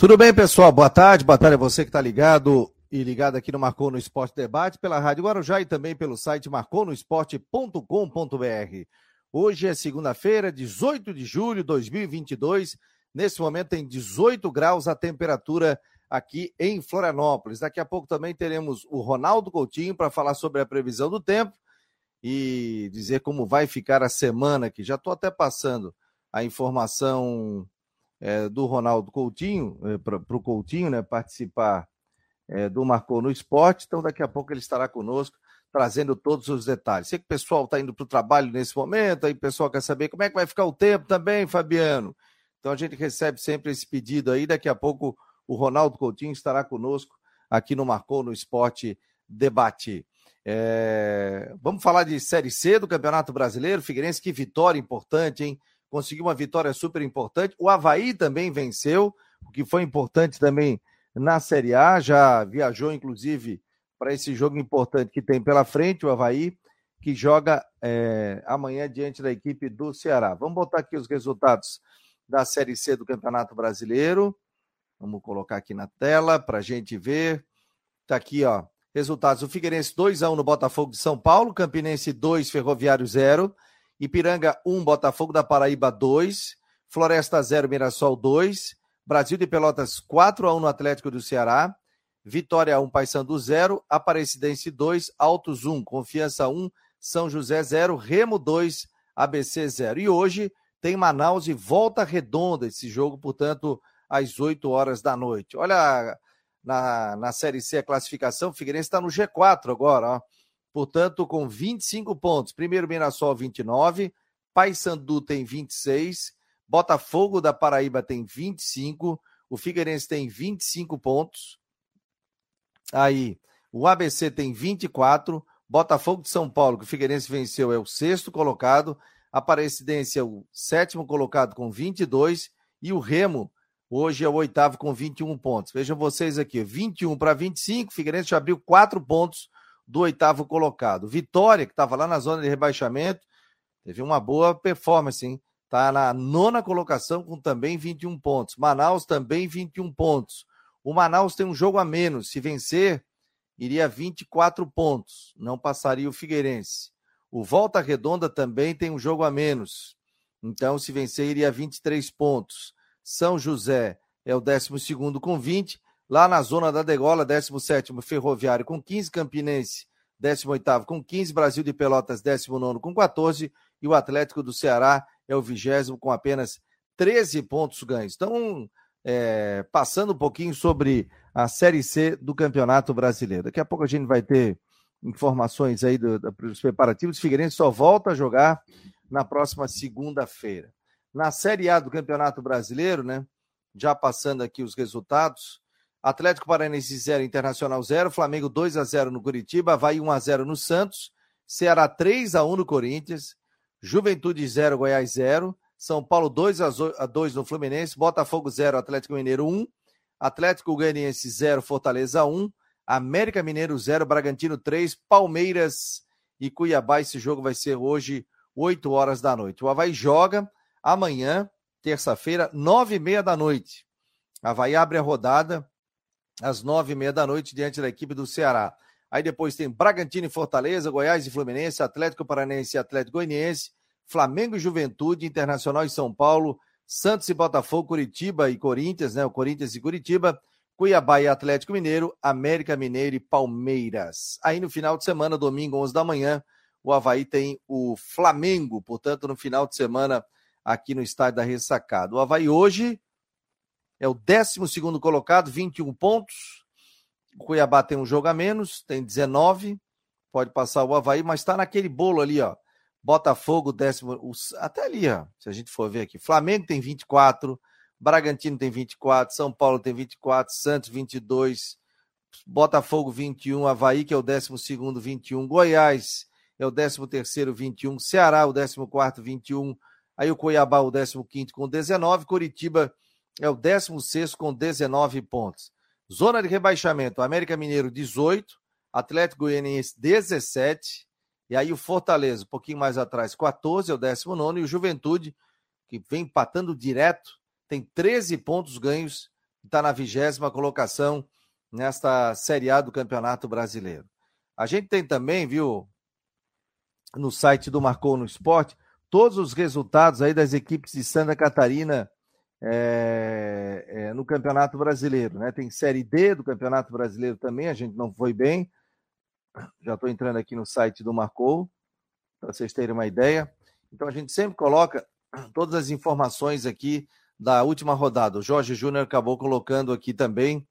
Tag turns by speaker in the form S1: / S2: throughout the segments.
S1: Tudo bem, pessoal? Boa tarde. Boa tarde a você que está ligado e ligado aqui no Marcou no Esporte Debate, pela Rádio Guarujá e também pelo site marconosport.com.br. Hoje é segunda-feira, 18 de julho de 2022. Nesse momento tem 18 graus a temperatura aqui em Florianópolis. Daqui a pouco também teremos o Ronaldo Coutinho para falar sobre a previsão do tempo e dizer como vai ficar a semana, que já estou até passando a informação é, do Ronaldo Coutinho, é, para o Coutinho né, participar é, do Marcou no Esporte. Então, daqui a pouco ele estará conosco, trazendo todos os detalhes. Sei que o pessoal está indo para o trabalho nesse momento, aí o pessoal quer saber como é que vai ficar o tempo também, Fabiano. Então, a gente recebe sempre esse pedido aí. Daqui a pouco o Ronaldo Coutinho estará conosco aqui no Marcou no Esporte Debate. É... Vamos falar de Série C do Campeonato Brasileiro. Figueirense, que vitória importante, hein? Conseguiu uma vitória super importante. O Havaí também venceu, o que foi importante também na Série A. Já viajou, inclusive, para esse jogo importante que tem pela frente, o Havaí, que joga é, amanhã diante da equipe do Ceará. Vamos botar aqui os resultados da Série C do Campeonato Brasileiro. Vamos colocar aqui na tela para a gente ver. Está aqui, ó. Resultados: o Figueirense 2x1 no Botafogo de São Paulo, Campinense 2, Ferroviário 0. Ipiranga 1, Botafogo da Paraíba 2, Floresta 0, Mirassol 2, Brasil de Pelotas 4 a 1 no Atlético do Ceará, Vitória 1, Paysandu 0, Aparecidense 2, Altos 1, Confiança 1, São José 0, Remo 2, ABC 0. E hoje tem Manaus e Volta Redonda esse jogo, portanto, às 8 horas da noite. Olha na, na Série C a classificação, o Figueirense está no G4 agora, ó portanto, com 25 pontos. Primeiro Mirassol, 29. Paysandu tem 26. Botafogo da Paraíba tem 25. O Figueirense tem 25 pontos. Aí, o ABC tem 24. Botafogo de São Paulo, que o Figueirense venceu, é o sexto colocado. Aparecidense é o sétimo colocado com 22. E o Remo, hoje é o oitavo com 21 pontos. Vejam vocês aqui, 21 para 25. O Figueirense já abriu quatro pontos do oitavo colocado. Vitória, que estava lá na zona de rebaixamento, teve uma boa performance, hein? Está na nona colocação com também 21 pontos. Manaus também 21 pontos. O Manaus tem um jogo a menos. Se vencer, iria 24 pontos. Não passaria o Figueirense. O Volta Redonda também tem um jogo a menos. Então, se vencer, iria 23 pontos. São José é o 12 com 20. Lá na zona da degola, 17 Ferroviário com 15, Campinense 18 com 15, Brasil de Pelotas 19 com 14 e o Atlético do Ceará é o vigésimo com apenas 13 pontos ganhos. Então, é, passando um pouquinho sobre a Série C do Campeonato Brasileiro. Daqui a pouco a gente vai ter informações aí do, dos preparativos. Figueirense só volta a jogar na próxima segunda-feira. Na Série A do Campeonato Brasileiro, né? Já passando aqui os resultados. Atlético Paranaense 0, Internacional 0, Flamengo 2 a 0 no Curitiba, Havaí 1 a 0 no Santos, Ceará 3 a 1 no Corinthians, Juventude 0, Goiás 0, São Paulo 2 a 2 no Fluminense, Botafogo 0, Atlético Mineiro 1, Atlético Goianiense 0, Fortaleza 1, América Mineiro 0, Bragantino 3, Palmeiras e Cuiabá. Esse jogo vai ser hoje, 8 horas da noite. O Havaí joga amanhã, terça-feira, 9 e meia da noite. Havaí abre a rodada às nove e meia da noite, diante da equipe do Ceará. Aí depois tem Bragantino e Fortaleza, Goiás e Fluminense, Atlético Paranense e Atlético Goianiense, Flamengo e Juventude, Internacional e São Paulo, Santos e Botafogo, Curitiba e Corinthians, né? O Corinthians e Curitiba, Cuiabá e Atlético Mineiro, América Mineiro e Palmeiras. Aí no final de semana, domingo, 11 da manhã, o Havaí tem o Flamengo, portanto, no final de semana, aqui no estádio da Ressacada. O Havaí hoje é o 12 colocado, 21 pontos. O Cuiabá tem um jogo a menos, tem 19. Pode passar o Havaí, mas está naquele bolo ali, ó. Botafogo, décimo. Até ali, ó. Se a gente for ver aqui. Flamengo tem 24. Bragantino tem 24. São Paulo tem 24. Santos, 22. Botafogo, 21. Havaí, que é o 12, 21. Goiás é o 13, 21. Ceará, o 14, 21. Aí o Cuiabá, o 15 com 19. Curitiba, é o 16 com 19 pontos. Zona de rebaixamento: América Mineiro 18, Atlético Goianiense 17, e aí o Fortaleza, um pouquinho mais atrás, 14, é o 19, e o Juventude, que vem empatando direto, tem 13 pontos ganhos está na vigésima colocação nesta Série A do Campeonato Brasileiro. A gente tem também, viu, no site do Marcou no Esporte, todos os resultados aí das equipes de Santa Catarina é, é, no Campeonato Brasileiro. Né? Tem Série D do Campeonato Brasileiro também, a gente não foi bem. Já estou entrando aqui no site do Marcou, para vocês terem uma ideia. Então a gente sempre coloca todas as informações aqui da última rodada. O Jorge Júnior acabou colocando aqui também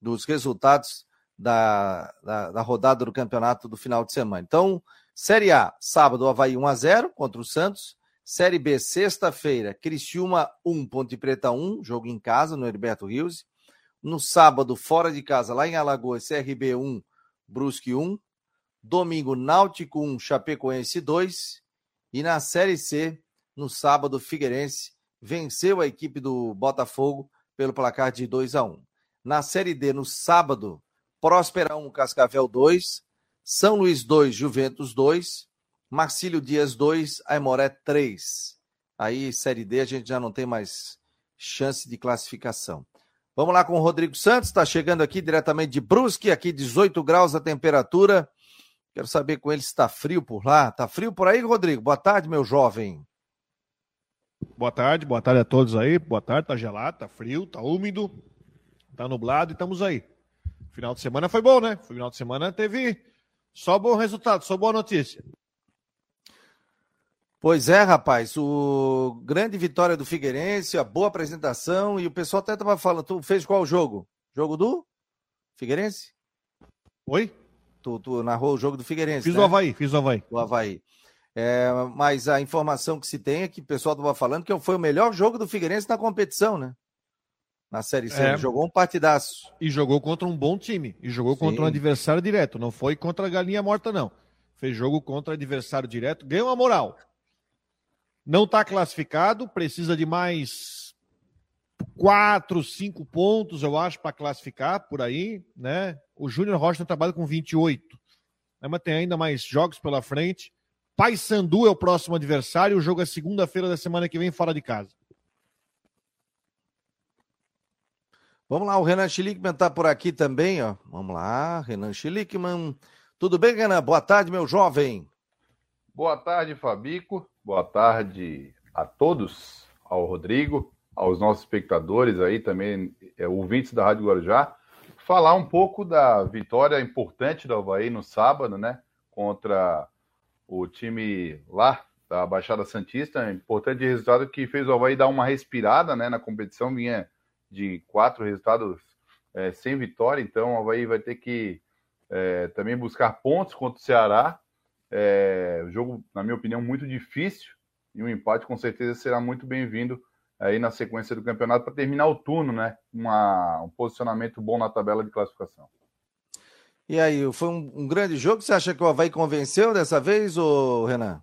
S1: dos resultados da, da, da, rodada do campeonato do final de semana. Então, Série A, sábado, Havaí 1x0 contra o Santos. Série B, sexta-feira, Criciúma 1, Ponte Preta 1, jogo em casa, no Heriberto Rios. No sábado, fora de casa, lá em Alagoas, CRB 1, Brusque 1. Domingo, Náutico 1, Chapecoense 2. E na Série C, no sábado, Figueirense venceu a equipe do Botafogo pelo placar de 2 a 1. Na Série D, no sábado, Próspera 1, Cascavel 2, São Luís 2, Juventus 2, Marcílio Dias 2, Aimoré 3. Aí, Série D, a gente já não tem mais chance de classificação. Vamos lá com o Rodrigo Santos, está chegando aqui diretamente de Brusque, aqui 18 graus a temperatura. Quero saber com ele se está frio por lá. Está frio por aí, Rodrigo? Boa tarde, meu jovem.
S2: Boa tarde, boa tarde a todos aí. Boa tarde, tá gelado, tá frio, tá úmido, tá nublado e estamos aí. Final de semana foi bom, né? Final de semana teve só bom resultado, só boa notícia.
S1: Pois é, rapaz, o grande vitória do Figueirense, a boa apresentação e o pessoal até estava falando, tu fez qual jogo? Jogo do Figueirense?
S2: Oi?
S1: Tu, tu narrou o jogo do Figueirense,
S2: Fiz
S1: né?
S2: o Havaí, fiz o Havaí.
S1: O Havaí. É, mas a informação que se tem é que o pessoal estava falando que foi o melhor jogo do Figueirense na competição, né? Na Série C. É. Jogou um partidaço.
S2: E jogou contra um bom time. E jogou Sim. contra um adversário direto. Não foi contra a galinha morta, não. Fez jogo contra adversário direto. Ganhou uma moral. Não está classificado. Precisa de mais quatro, cinco pontos, eu acho, para classificar por aí, né? O Júnior Rocha trabalha com 28. Né? Mas tem ainda mais jogos pela frente. Paysandu é o próximo adversário. O jogo é segunda-feira da semana que vem, fora de casa.
S1: Vamos lá, o Renan Schlickman está por aqui também, ó. Vamos lá, Renan Schlickman. Tudo bem, Renan? Boa tarde, meu jovem.
S3: Boa tarde, Fabico. Boa tarde a todos, ao Rodrigo, aos nossos espectadores aí também, é, ouvintes da Rádio Guarujá. Falar um pouco da vitória importante do Havaí no sábado, né? Contra o time lá da Baixada Santista. Importante resultado que fez o Havaí dar uma respirada né, na competição, vinha de quatro resultados é, sem vitória, então o Havaí vai ter que é, também buscar pontos contra o Ceará. É, o jogo, na minha opinião, muito difícil e um empate com certeza será muito bem-vindo aí na sequência do campeonato para terminar o turno, né? Uma, um posicionamento bom na tabela de classificação.
S1: E aí, foi um, um, grande jogo? Você acha que o Havaí convenceu dessa vez, ou Renan?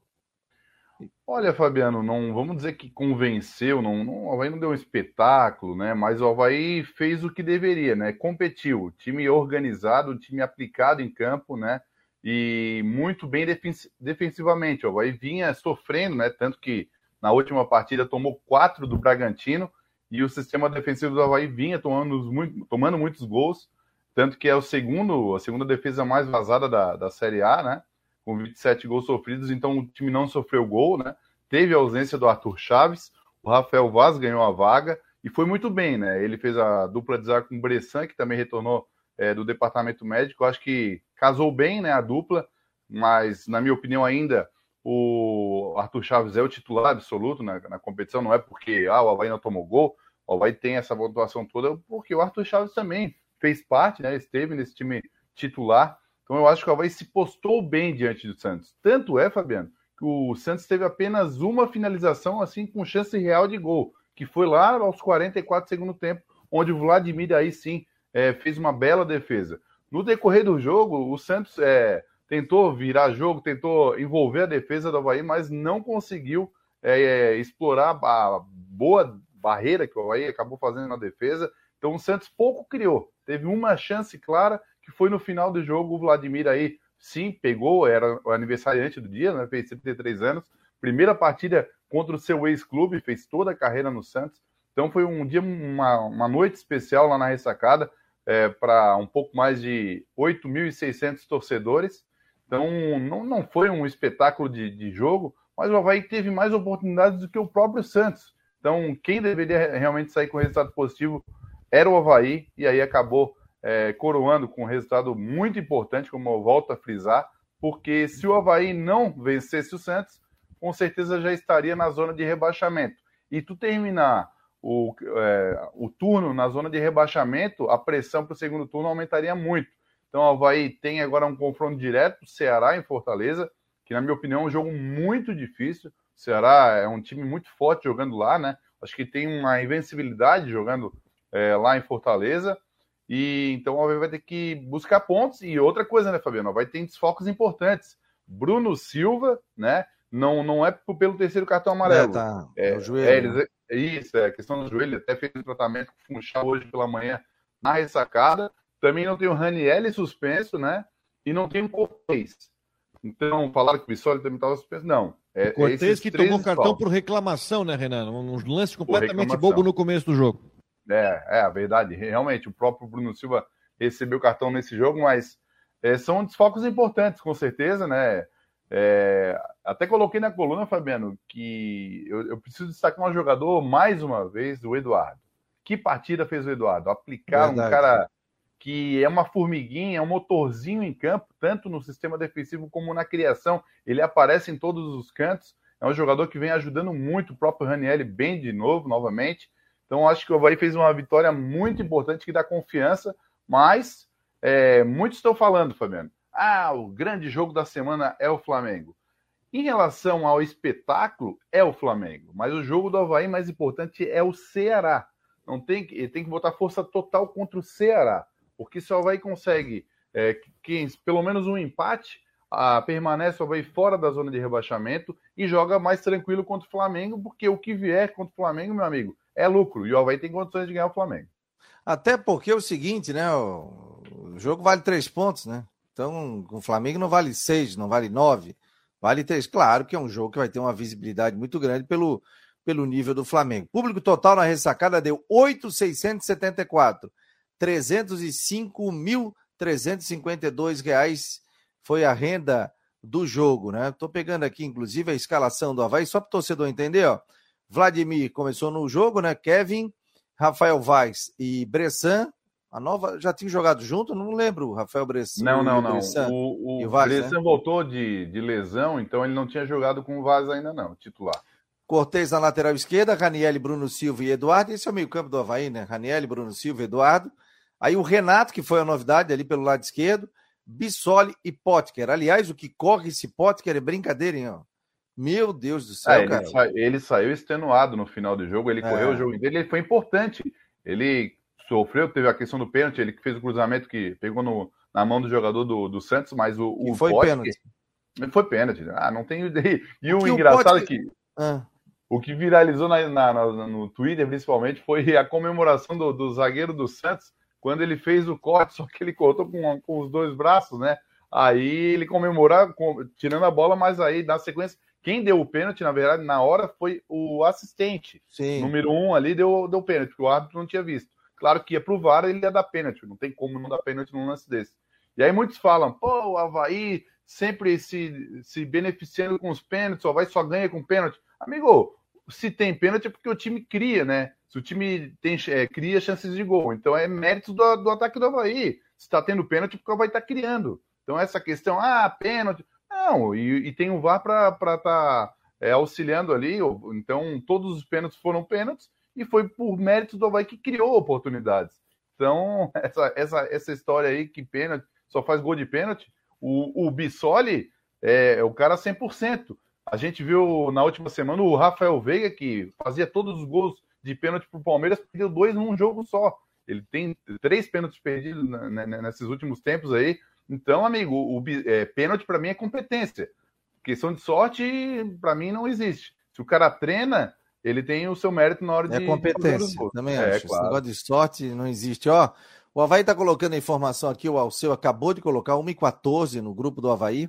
S3: Olha, Fabiano, não vamos dizer que convenceu, não, não, o Havaí não deu um espetáculo, né? Mas o Havaí fez o que deveria, né? Competiu, time organizado, time aplicado em campo, né? E muito bem defensivamente. O Havaí vinha sofrendo, né? Tanto que na última partida tomou quatro do Bragantino e o sistema defensivo do Havaí vinha tomando, tomando muitos gols tanto que é o segundo, a segunda defesa mais vazada da, da Série A, né? Com 27 gols sofridos, então o time não sofreu gol, né? Teve a ausência do Arthur Chaves, o Rafael Vaz ganhou a vaga e foi muito bem, né? Ele fez a dupla de zaga com o Bressan, que também retornou é, do departamento médico. Acho que casou bem, né? A dupla, mas na minha opinião ainda o Arthur Chaves é o titular absoluto na, na competição, não é porque ah, o Havaí não tomou gol, o Havaí tem essa pontuação toda, porque o Arthur Chaves também fez parte, né, esteve nesse time titular. Então eu acho que o Havaí se postou bem diante do Santos. Tanto é, Fabiano, que o Santos teve apenas uma finalização assim com chance real de gol, que foi lá aos 44 segundo tempo, onde o Vladimir aí sim é, fez uma bela defesa. No decorrer do jogo, o Santos é, tentou virar jogo, tentou envolver a defesa do Havaí, mas não conseguiu é, é explorar a boa barreira que o Havaí acabou fazendo na defesa. Então o Santos pouco criou. Teve uma chance clara, que foi no final do jogo. O Vladimir aí, sim, pegou, era o aniversariante do dia, né? fez 33 anos. Primeira partida contra o seu ex-clube, fez toda a carreira no Santos. Então foi um dia, uma, uma noite especial lá na ressacada, é, para um pouco mais de 8.600 torcedores. Então não, não foi um espetáculo de, de jogo, mas o Havaí teve mais oportunidades do que o próprio Santos. Então, quem deveria realmente sair com resultado positivo era o Havaí, e aí acabou é, coroando com um resultado muito importante, como eu volto a frisar, porque se o Havaí não vencesse o Santos, com certeza já estaria na zona de rebaixamento. E tu terminar o, é, o turno na zona de rebaixamento, a pressão para o segundo turno aumentaria muito. Então o Havaí tem agora um confronto direto, Ceará em Fortaleza, que na minha opinião é um jogo muito difícil. O Ceará é um time muito forte jogando lá, né? Acho que tem uma invencibilidade jogando é, lá em Fortaleza. E então o Havaí vai ter que buscar pontos. E outra coisa, né, Fabiano? Vai ter desfocos importantes. Bruno Silva, né? Não, não é pelo terceiro cartão amarelo. É, tá. é, é o joelho. É, eles, é isso, é a questão do joelho. Até fez um tratamento com Funchal hoje pela manhã na ressacada. Também não tem o Raniel suspenso, né? E não tem o Cortez. Então, falaram que o Bissoli também estava suspenso. Não.
S2: É, Cortez que tomou cartão por reclamação, né, Renan? Um lance completamente bobo no começo do jogo.
S3: É, é a verdade. Realmente, o próprio Bruno Silva recebeu cartão nesse jogo, mas é, são desfocos importantes, com certeza, né? É, até coloquei na coluna, Fabiano, que eu, eu, preciso destacar um jogador mais uma vez, o Eduardo. Que partida fez o Eduardo? Aplicar verdade. um cara que é uma formiguinha, é um motorzinho em campo, tanto no sistema defensivo como na criação. Ele aparece em todos os cantos. É um jogador que vem ajudando muito o próprio Raniel bem de novo, novamente. Então, acho que o Havaí fez uma vitória muito importante que dá confiança, mas é, muitos estão falando, Fabiano. Ah, o grande jogo da semana é o Flamengo. Em relação ao espetáculo, é o Flamengo. Mas o jogo do Havaí mais importante é o Ceará. Não tem, ele tem que botar força total contra o Ceará. Porque se o Havaí consegue é, que, pelo menos um empate, a, permanece o Havaí fora da zona de rebaixamento e joga mais tranquilo contra o Flamengo, porque o que vier contra o Flamengo, meu amigo, é lucro. E o Havaí tem condições de ganhar o Flamengo.
S1: Até porque é o seguinte, né? O, o jogo vale três pontos, né? Então, o Flamengo não vale seis, não vale nove, vale três. Claro que é um jogo que vai ter uma visibilidade muito grande pelo, pelo nível do Flamengo. Público total na ressacada deu 8,674. 305.352 reais foi a renda do jogo, né? Tô pegando aqui, inclusive, a escalação do Havaí, só para o torcedor entender, ó. Vladimir começou no jogo, né? Kevin, Rafael Vaz e Bressan. A nova já tinha jogado junto? Não lembro, Rafael Bressan.
S3: Não, não, não. Bressan o, o Vaz, Bressan né? voltou de, de lesão, então ele não tinha jogado com o Vaz ainda, não, titular.
S1: Cortez na lateral esquerda, Raniel, Bruno Silva e Eduardo. Esse é o meio-campo do Havaí, né? Raniel, Bruno Silva e Eduardo. Aí o Renato, que foi a novidade ali pelo lado esquerdo. Bissoli e Potker. Aliás, o que corre esse Potker é brincadeira, hein? Ó. Meu Deus do céu,
S3: é, cara. Ele, sa ele, saiu extenuado no final do jogo, ele é. correu o jogo dele, ele foi importante. Ele sofreu, teve a questão do pênalti, ele que fez o cruzamento que pegou no, na mão do jogador do, do Santos, mas o, o
S1: foi Potker, pênalti.
S3: Foi pênalti. Ah, não tem ideia. E o, o engraçado é que. Ah. O que viralizou na, na, na, no Twitter, principalmente, foi a comemoração do, do zagueiro do Santos, quando ele fez o corte, só que ele cortou com, com os dois braços, né? Aí ele comemorou tirando a bola, mas aí na sequência, quem deu o pênalti, na verdade, na hora foi o assistente. Sim. Número um ali deu, deu pênalti, que o árbitro não tinha visto. Claro que ia pro VAR, ele ia dar pênalti, não tem como não dar pênalti num lance desse. E aí muitos falam, pô, o Havaí sempre se, se beneficiando com os pênaltis, o Havaí só ganha com pênalti. Amigo, se tem pênalti é porque o time cria, né? Se o time tem, é, cria chances de gol. Então é mérito do, do ataque do Havaí. Se está tendo pênalti, porque o Havaí está criando. Então essa questão, ah, pênalti. Não, e, e tem o VAR para estar tá, é, auxiliando ali. Então todos os pênaltis foram pênaltis e foi por mérito do Havaí que criou oportunidades. Então, essa, essa, essa história aí que pênalti só faz gol de pênalti, o, o Bissoli é, é o cara 100%. A gente viu na última semana o Rafael Veiga, que fazia todos os gols de pênalti para o Palmeiras, perdeu dois num jogo só. Ele tem três pênaltis perdidos nesses últimos tempos aí. Então, amigo, o, é, pênalti para mim é competência. Questão de sorte, para mim, não existe. Se o cara treina, ele tem o seu mérito na hora
S1: é
S3: de.
S1: É competência, também é, acho. Claro. Esse negócio de sorte não existe. Ó, o Havaí está colocando a informação aqui, o Alceu acabou de colocar 1h14 no grupo do Havaí.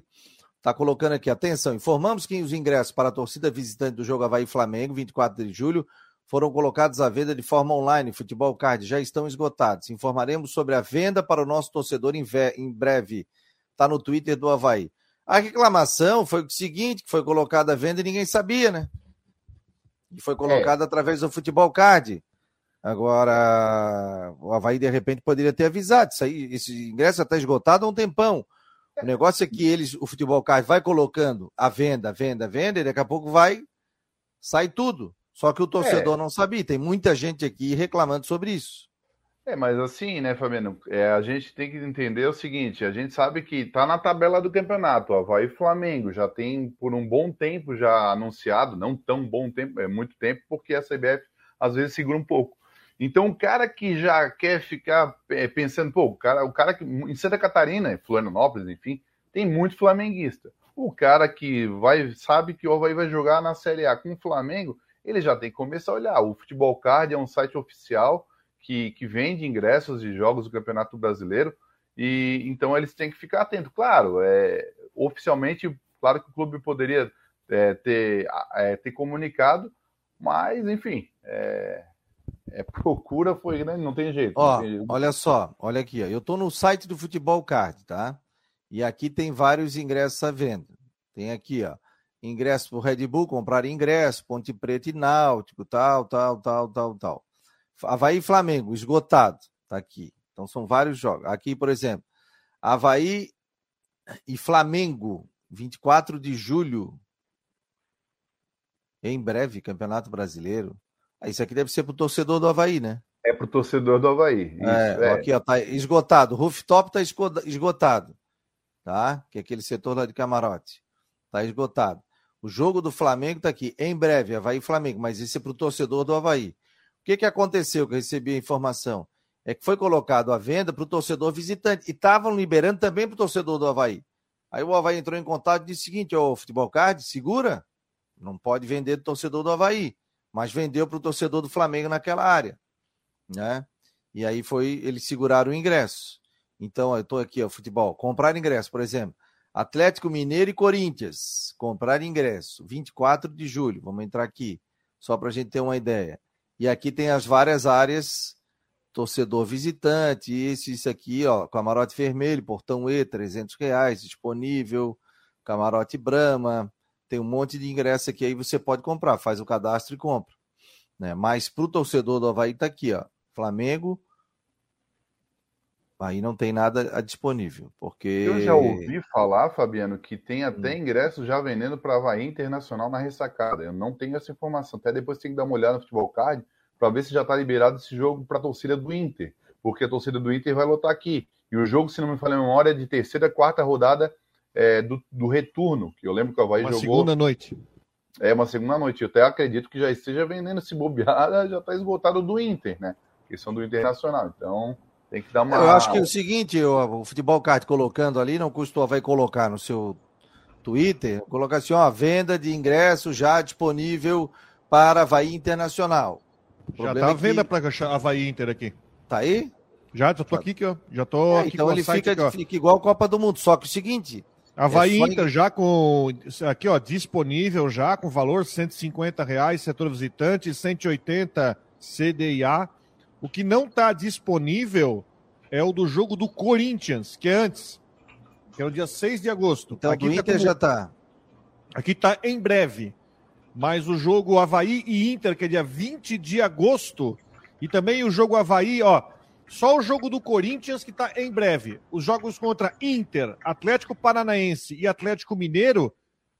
S1: Está colocando aqui, atenção, informamos que os ingressos para a torcida visitante do jogo Havaí Flamengo, 24 de julho, foram colocados à venda de forma online. Futebol Card já estão esgotados. Informaremos sobre a venda para o nosso torcedor em, em breve. Está no Twitter do Havaí. A reclamação foi o seguinte: que foi colocada à venda e ninguém sabia, né? E foi colocada é. através do Futebol Card. Agora, o Havaí, de repente, poderia ter avisado. Isso aí, esse ingresso está esgotado há um tempão. O negócio é que eles, o futebol card vai colocando a venda, venda, venda, e daqui a pouco vai, sai tudo. Só que o torcedor é. não sabia. Tem muita gente aqui reclamando sobre isso.
S3: É, mas assim, né, Fabiano? É, a gente tem que entender o seguinte: a gente sabe que está na tabela do campeonato. O Havaí Flamengo já tem por um bom tempo já anunciado, não tão bom tempo, é muito tempo, porque a CBF às vezes segura um pouco. Então, o cara que já quer ficar é, pensando, pô, o cara, o cara que em Santa Catarina, Florianópolis, enfim, tem muito flamenguista. O cara que vai sabe que o Havaí vai jogar na Série A com o Flamengo, ele já tem que começar a olhar. O Futebol Card é um site oficial que, que vende ingressos de jogos do Campeonato Brasileiro, e então eles têm que ficar atentos. Claro, é, oficialmente, claro que o clube poderia é, ter, é, ter comunicado, mas, enfim, é, é procura foi, né? Não tem jeito.
S1: Ó,
S3: tem jeito.
S1: olha só, olha aqui, ó. eu estou no site do Futebol Card, tá? E aqui tem vários ingressos à venda. Tem aqui, ó, ingresso para o Red Bull, comprar ingresso, Ponte Preta e Náutico, tal, tal, tal, tal, tal. Havaí e Flamengo, esgotado, tá aqui. Então são vários jogos. Aqui, por exemplo, Havaí e Flamengo, 24 de julho. Em breve, Campeonato Brasileiro. Ah, isso aqui deve ser para o torcedor do Havaí, né?
S3: É para o torcedor do Havaí. Isso,
S1: é, é. Aqui, ó, tá esgotado. O rooftop está esgotado. Tá? Que é aquele setor lá de camarote. Está esgotado. O jogo do Flamengo está aqui. Em breve, Havaí e Flamengo. Mas isso é para o torcedor do Havaí. Que, que aconteceu que eu recebi a informação? É que foi colocado à venda para o torcedor visitante. E estavam liberando também para o torcedor do Havaí. Aí o Havaí entrou em contato e disse o seguinte: Ô, Futebol Card, segura. Não pode vender do torcedor do Havaí mas vendeu para o torcedor do Flamengo naquela área, né? E aí foi eles seguraram o ingresso. Então, eu estou aqui, ó, futebol, comprar ingresso, por exemplo, Atlético Mineiro e Corinthians, comprar ingresso, 24 de julho, vamos entrar aqui, só para a gente ter uma ideia. E aqui tem as várias áreas, torcedor visitante, esse, isso aqui, ó, camarote vermelho, portão E, 300 reais, disponível, camarote Brama, tem um monte de ingresso aqui aí você pode comprar, faz o cadastro e compra. Né? Mas para o torcedor do Havaí tá aqui, ó. Flamengo. Aí não tem nada disponível, porque.
S3: Eu já ouvi falar, Fabiano, que tem até hum. ingressos já vendendo para Havaí Internacional na ressacada. Eu não tenho essa informação. Até depois tem que dar uma olhada no Futebol Card para ver se já está liberado esse jogo para a torcida do Inter. Porque a torcida do Inter vai lotar aqui. E o jogo, se não me falha a memória, é de terceira, quarta rodada é, do, do, retorno, que eu lembro que o Havaí
S2: uma
S3: jogou.
S2: segunda noite.
S3: É, uma segunda noite. Eu até acredito que já esteja vendendo se bobear, já está esgotado do Inter, né? Questão do Internacional. Então, tem que dar uma.
S1: Eu acho que é o seguinte, o, o Futebol Card colocando ali, não custou, vai colocar no seu Twitter, colocar assim, ó, venda de ingresso já disponível para Havaí Internacional.
S2: já está é que... venda para Havaí Inter aqui.
S1: Tá aí?
S2: Já, já tô aqui, aqui ó. Já tô é,
S1: aqui Então ele fica, aqui, fica igual a Copa do Mundo, só que o seguinte,
S2: Havaí é Inter já com aqui ó disponível já com valor 150 reais setor visitante 180 CDIA o que não está disponível é o do jogo do Corinthians que é antes que é o dia 6 de agosto
S1: então aqui do tá Inter como... já está
S2: aqui está em breve mas o jogo Havaí e Inter que é dia 20 de agosto e também o jogo Havaí ó só o jogo do Corinthians que está em breve. Os jogos contra Inter, Atlético Paranaense e Atlético Mineiro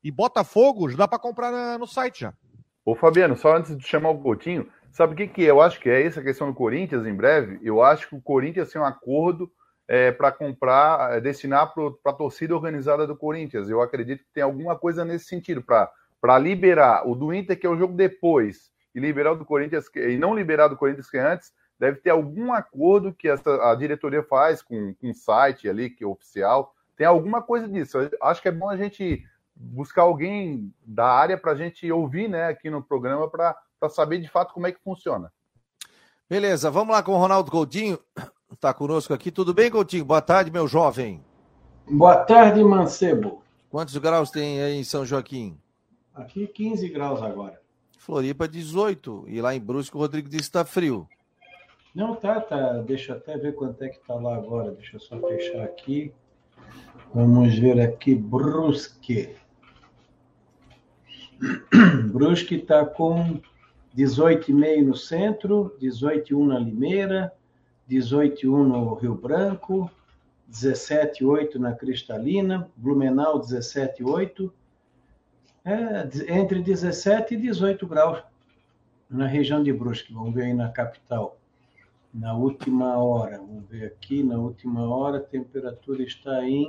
S2: e Botafogo já dá para comprar na, no site já.
S3: Ô Fabiano, só antes de chamar o Coutinho, sabe o que, que eu acho que é essa questão do Corinthians em breve? Eu acho que o Corinthians tem um acordo é, para comprar, é, destinar para a torcida organizada do Corinthians. Eu acredito que tem alguma coisa nesse sentido, para liberar o do Inter, que é o jogo depois, e liberar o do Corinthians, e não liberar do Corinthians que é antes, deve ter algum acordo que essa, a diretoria faz com, com site ali que é oficial. Tem alguma coisa disso. Eu acho que é bom a gente buscar alguém da área para a gente ouvir né, aqui no programa para saber de fato como é que funciona.
S1: Beleza, vamos lá com o Ronaldo Coutinho. Está conosco aqui. Tudo bem, Coutinho? Boa tarde, meu jovem.
S4: Boa tarde, Mancebo.
S1: Quantos graus tem aí em São Joaquim?
S4: Aqui 15 graus agora.
S1: Floripa 18. E lá em Brusque o Rodrigo disse que está frio.
S4: Não, tá, tá. Deixa eu até ver quanto é que tá lá agora. Deixa eu só fechar aqui. Vamos ver aqui, Brusque. Brusque está com 18,5 no centro, 18,1 na Limeira, 18,1 no Rio Branco, 17,8 na Cristalina, Blumenau 17,8, é, entre 17 e 18 graus na região de Brusque. Vamos ver aí na capital. Na última hora, vamos ver aqui, na última hora a temperatura está em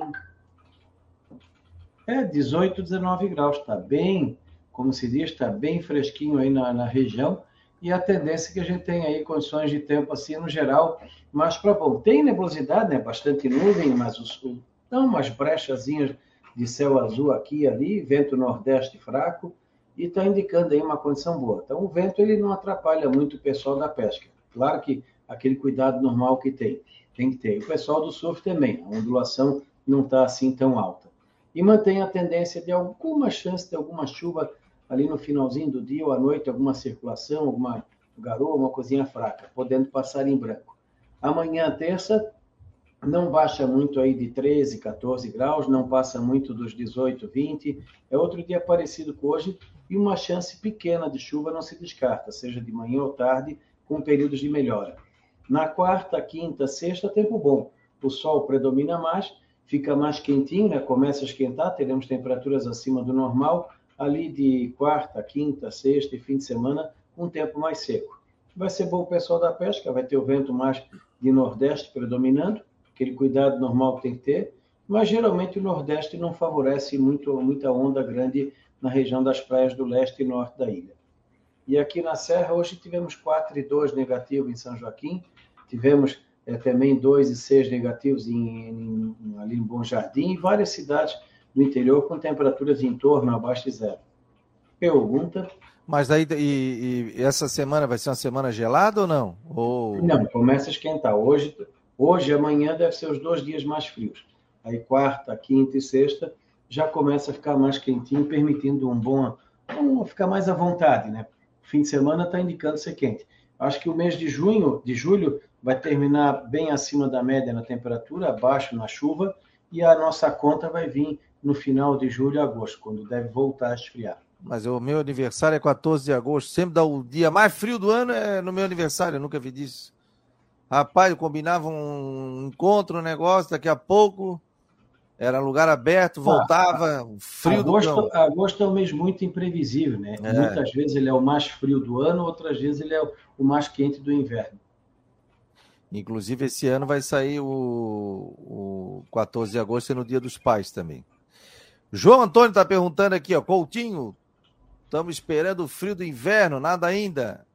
S4: é 18, 19 graus, está bem, como se diz, está bem fresquinho aí na, na região e a tendência é que a gente tem aí condições de tempo assim no geral, mas para bom, tem nebulosidade, né? Bastante nuvem, mas os, dão umas brechazinhas de céu azul aqui e ali, vento nordeste fraco e está indicando aí uma condição boa. Então o vento ele não atrapalha muito o pessoal da pesca. Claro que aquele cuidado normal que tem, tem que ter. O pessoal do surf também, a ondulação não está assim tão alta. E mantém a tendência de alguma chance de alguma chuva ali no finalzinho do dia ou à noite, alguma circulação, alguma garoa, uma coisinha fraca, podendo passar em branco. Amanhã, terça, não baixa muito aí de 13, 14 graus, não passa muito dos 18, 20. É outro dia parecido com hoje e uma chance pequena de chuva não se descarta, seja de manhã ou tarde, com períodos de melhora. Na quarta, quinta, sexta, tempo bom. O sol predomina mais, fica mais quentinho, né? começa a esquentar, teremos temperaturas acima do normal, ali de quarta, quinta, sexta e fim de semana, um tempo mais seco. Vai ser bom o pessoal da pesca, vai ter o vento mais de nordeste predominando, aquele cuidado normal que tem que ter, mas geralmente o nordeste não favorece muito, muita onda grande na região das praias do leste e norte da ilha. E aqui na Serra, hoje tivemos 4 e 2 negativo em São Joaquim, tivemos é, também 2 e 6 negativos em, em, ali em Bom Jardim, e várias cidades do interior com temperaturas em torno abaixo de zero. Pergunta.
S1: Mas aí e, e, essa semana vai ser uma semana gelada ou não? Ou...
S4: Não, começa a esquentar. Hoje, hoje amanhã deve ser os dois dias mais frios. Aí quarta, quinta e sexta já começa a ficar mais quentinho, permitindo um bom, um, ficar mais à vontade, né? O fim de semana está indicando ser quente. Acho que o mês de junho, de julho, vai terminar bem acima da média na temperatura, abaixo na chuva, e a nossa conta vai vir no final de julho e agosto, quando deve voltar a esfriar.
S1: Mas o meu aniversário é 14 de agosto, sempre dá o dia mais frio do ano é no meu aniversário, eu nunca vi disso. Rapaz, eu combinava um encontro, um negócio, daqui a pouco era lugar aberto, voltava, ah, frio
S4: agosto,
S1: do
S4: cão. Agosto é um mês muito imprevisível, né? É. Muitas vezes ele é o mais frio do ano, outras vezes ele é o mais quente do inverno.
S1: Inclusive, esse ano vai sair o, o 14 de agosto, é no Dia dos Pais também. João Antônio está perguntando aqui, ó, Coutinho, estamos esperando o frio do inverno, nada ainda.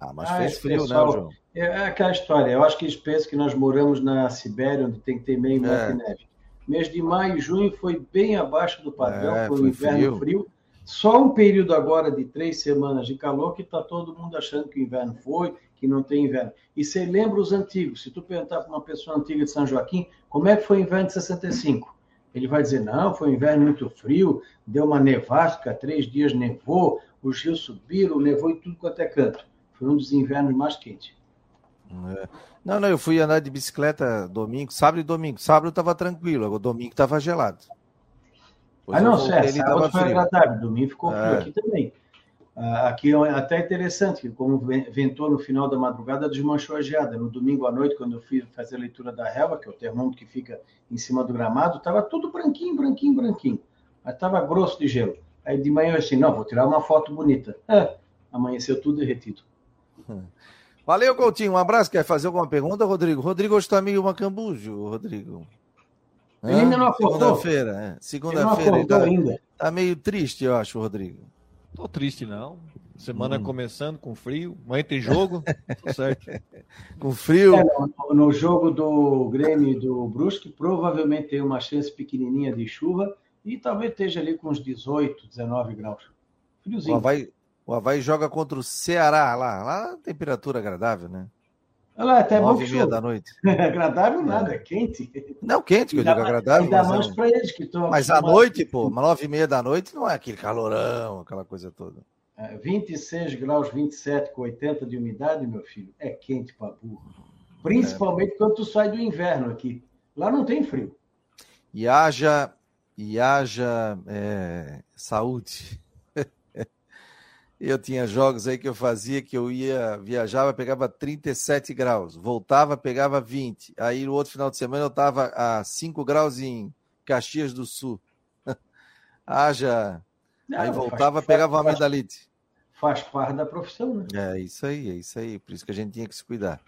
S1: Ah, mas ah, fez frio, pessoal, né, João?
S4: É, é aquela história, eu acho que eles pensam que nós moramos na Sibéria, onde tem que ter meio é. de neve. Mês de maio e junho foi bem abaixo do padrão, é, foi um inverno frio. frio. Só um período agora de três semanas de calor que está todo mundo achando que o inverno foi, que não tem inverno. E você lembra os antigos, se tu perguntar para uma pessoa antiga de São Joaquim, como é que foi o inverno de 65? Ele vai dizer: não, foi um inverno muito frio, deu uma nevasca, três dias nevou, os rios subiram, nevou em tudo quanto é canto. Foi um dos invernos mais quentes.
S1: É. Não, não, eu fui andar de bicicleta domingo, sábado e domingo. Sábado estava tranquilo, o domingo estava gelado.
S4: Depois ah, não, certo. Sábado foi agradável, domingo ficou frio é. aqui também. Ah, aqui é até interessante, como ventou no final da madrugada, desmanchou a geada. No domingo à noite, quando eu fui fazer a leitura da relva, que é o termômetro que fica em cima do gramado, estava tudo branquinho, branquinho, branquinho. Mas estava grosso de gelo. Aí de manhã eu assim, não, vou tirar uma foto bonita. É, amanheceu tudo derretido.
S1: Valeu, Coutinho. Um abraço. Quer fazer alguma pergunta, Rodrigo? Rodrigo hoje está meio macambujo, Rodrigo.
S4: Ele ainda não acordou.
S1: Segunda-feira, é. Segunda-feira. Ele, tá, ainda. Tá meio triste, eu acho, Rodrigo.
S2: Tô triste, não. Semana hum. começando com frio. Amanhã tem jogo. certo.
S1: com frio. É,
S4: no, no, jogo do Grêmio e do Brusque, provavelmente tem uma chance pequenininha de chuva e talvez esteja ali com uns 18, 19 graus.
S1: Friozinho. O Havaí, o Havaí joga contra o Ceará lá. Lá temperatura agradável, né?
S4: Olha lá, até
S1: Nove e meia da noite.
S4: agradável nada, é quente.
S1: Não, quente, que eu digo agradável.
S4: Ainda mais para eles que estão.
S1: Mas à noite, pô, nove e meia da noite não é aquele calorão, aquela coisa toda.
S4: 26 graus, 27 com 80 de umidade, meu filho, é quente para burro. Principalmente é. quando tu sai do inverno aqui. Lá não tem frio.
S1: E haja, e haja é, saúde. Eu tinha jogos aí que eu fazia que eu ia, viajava, pegava 37 graus, voltava, pegava 20. Aí no outro final de semana eu estava a 5 graus em Caxias do Sul. haja não, aí voltava, faz, pegava faz, uma amidalite.
S4: Faz parte da profissão, né?
S1: É isso aí, é isso aí. Por isso que a gente tinha que se cuidar.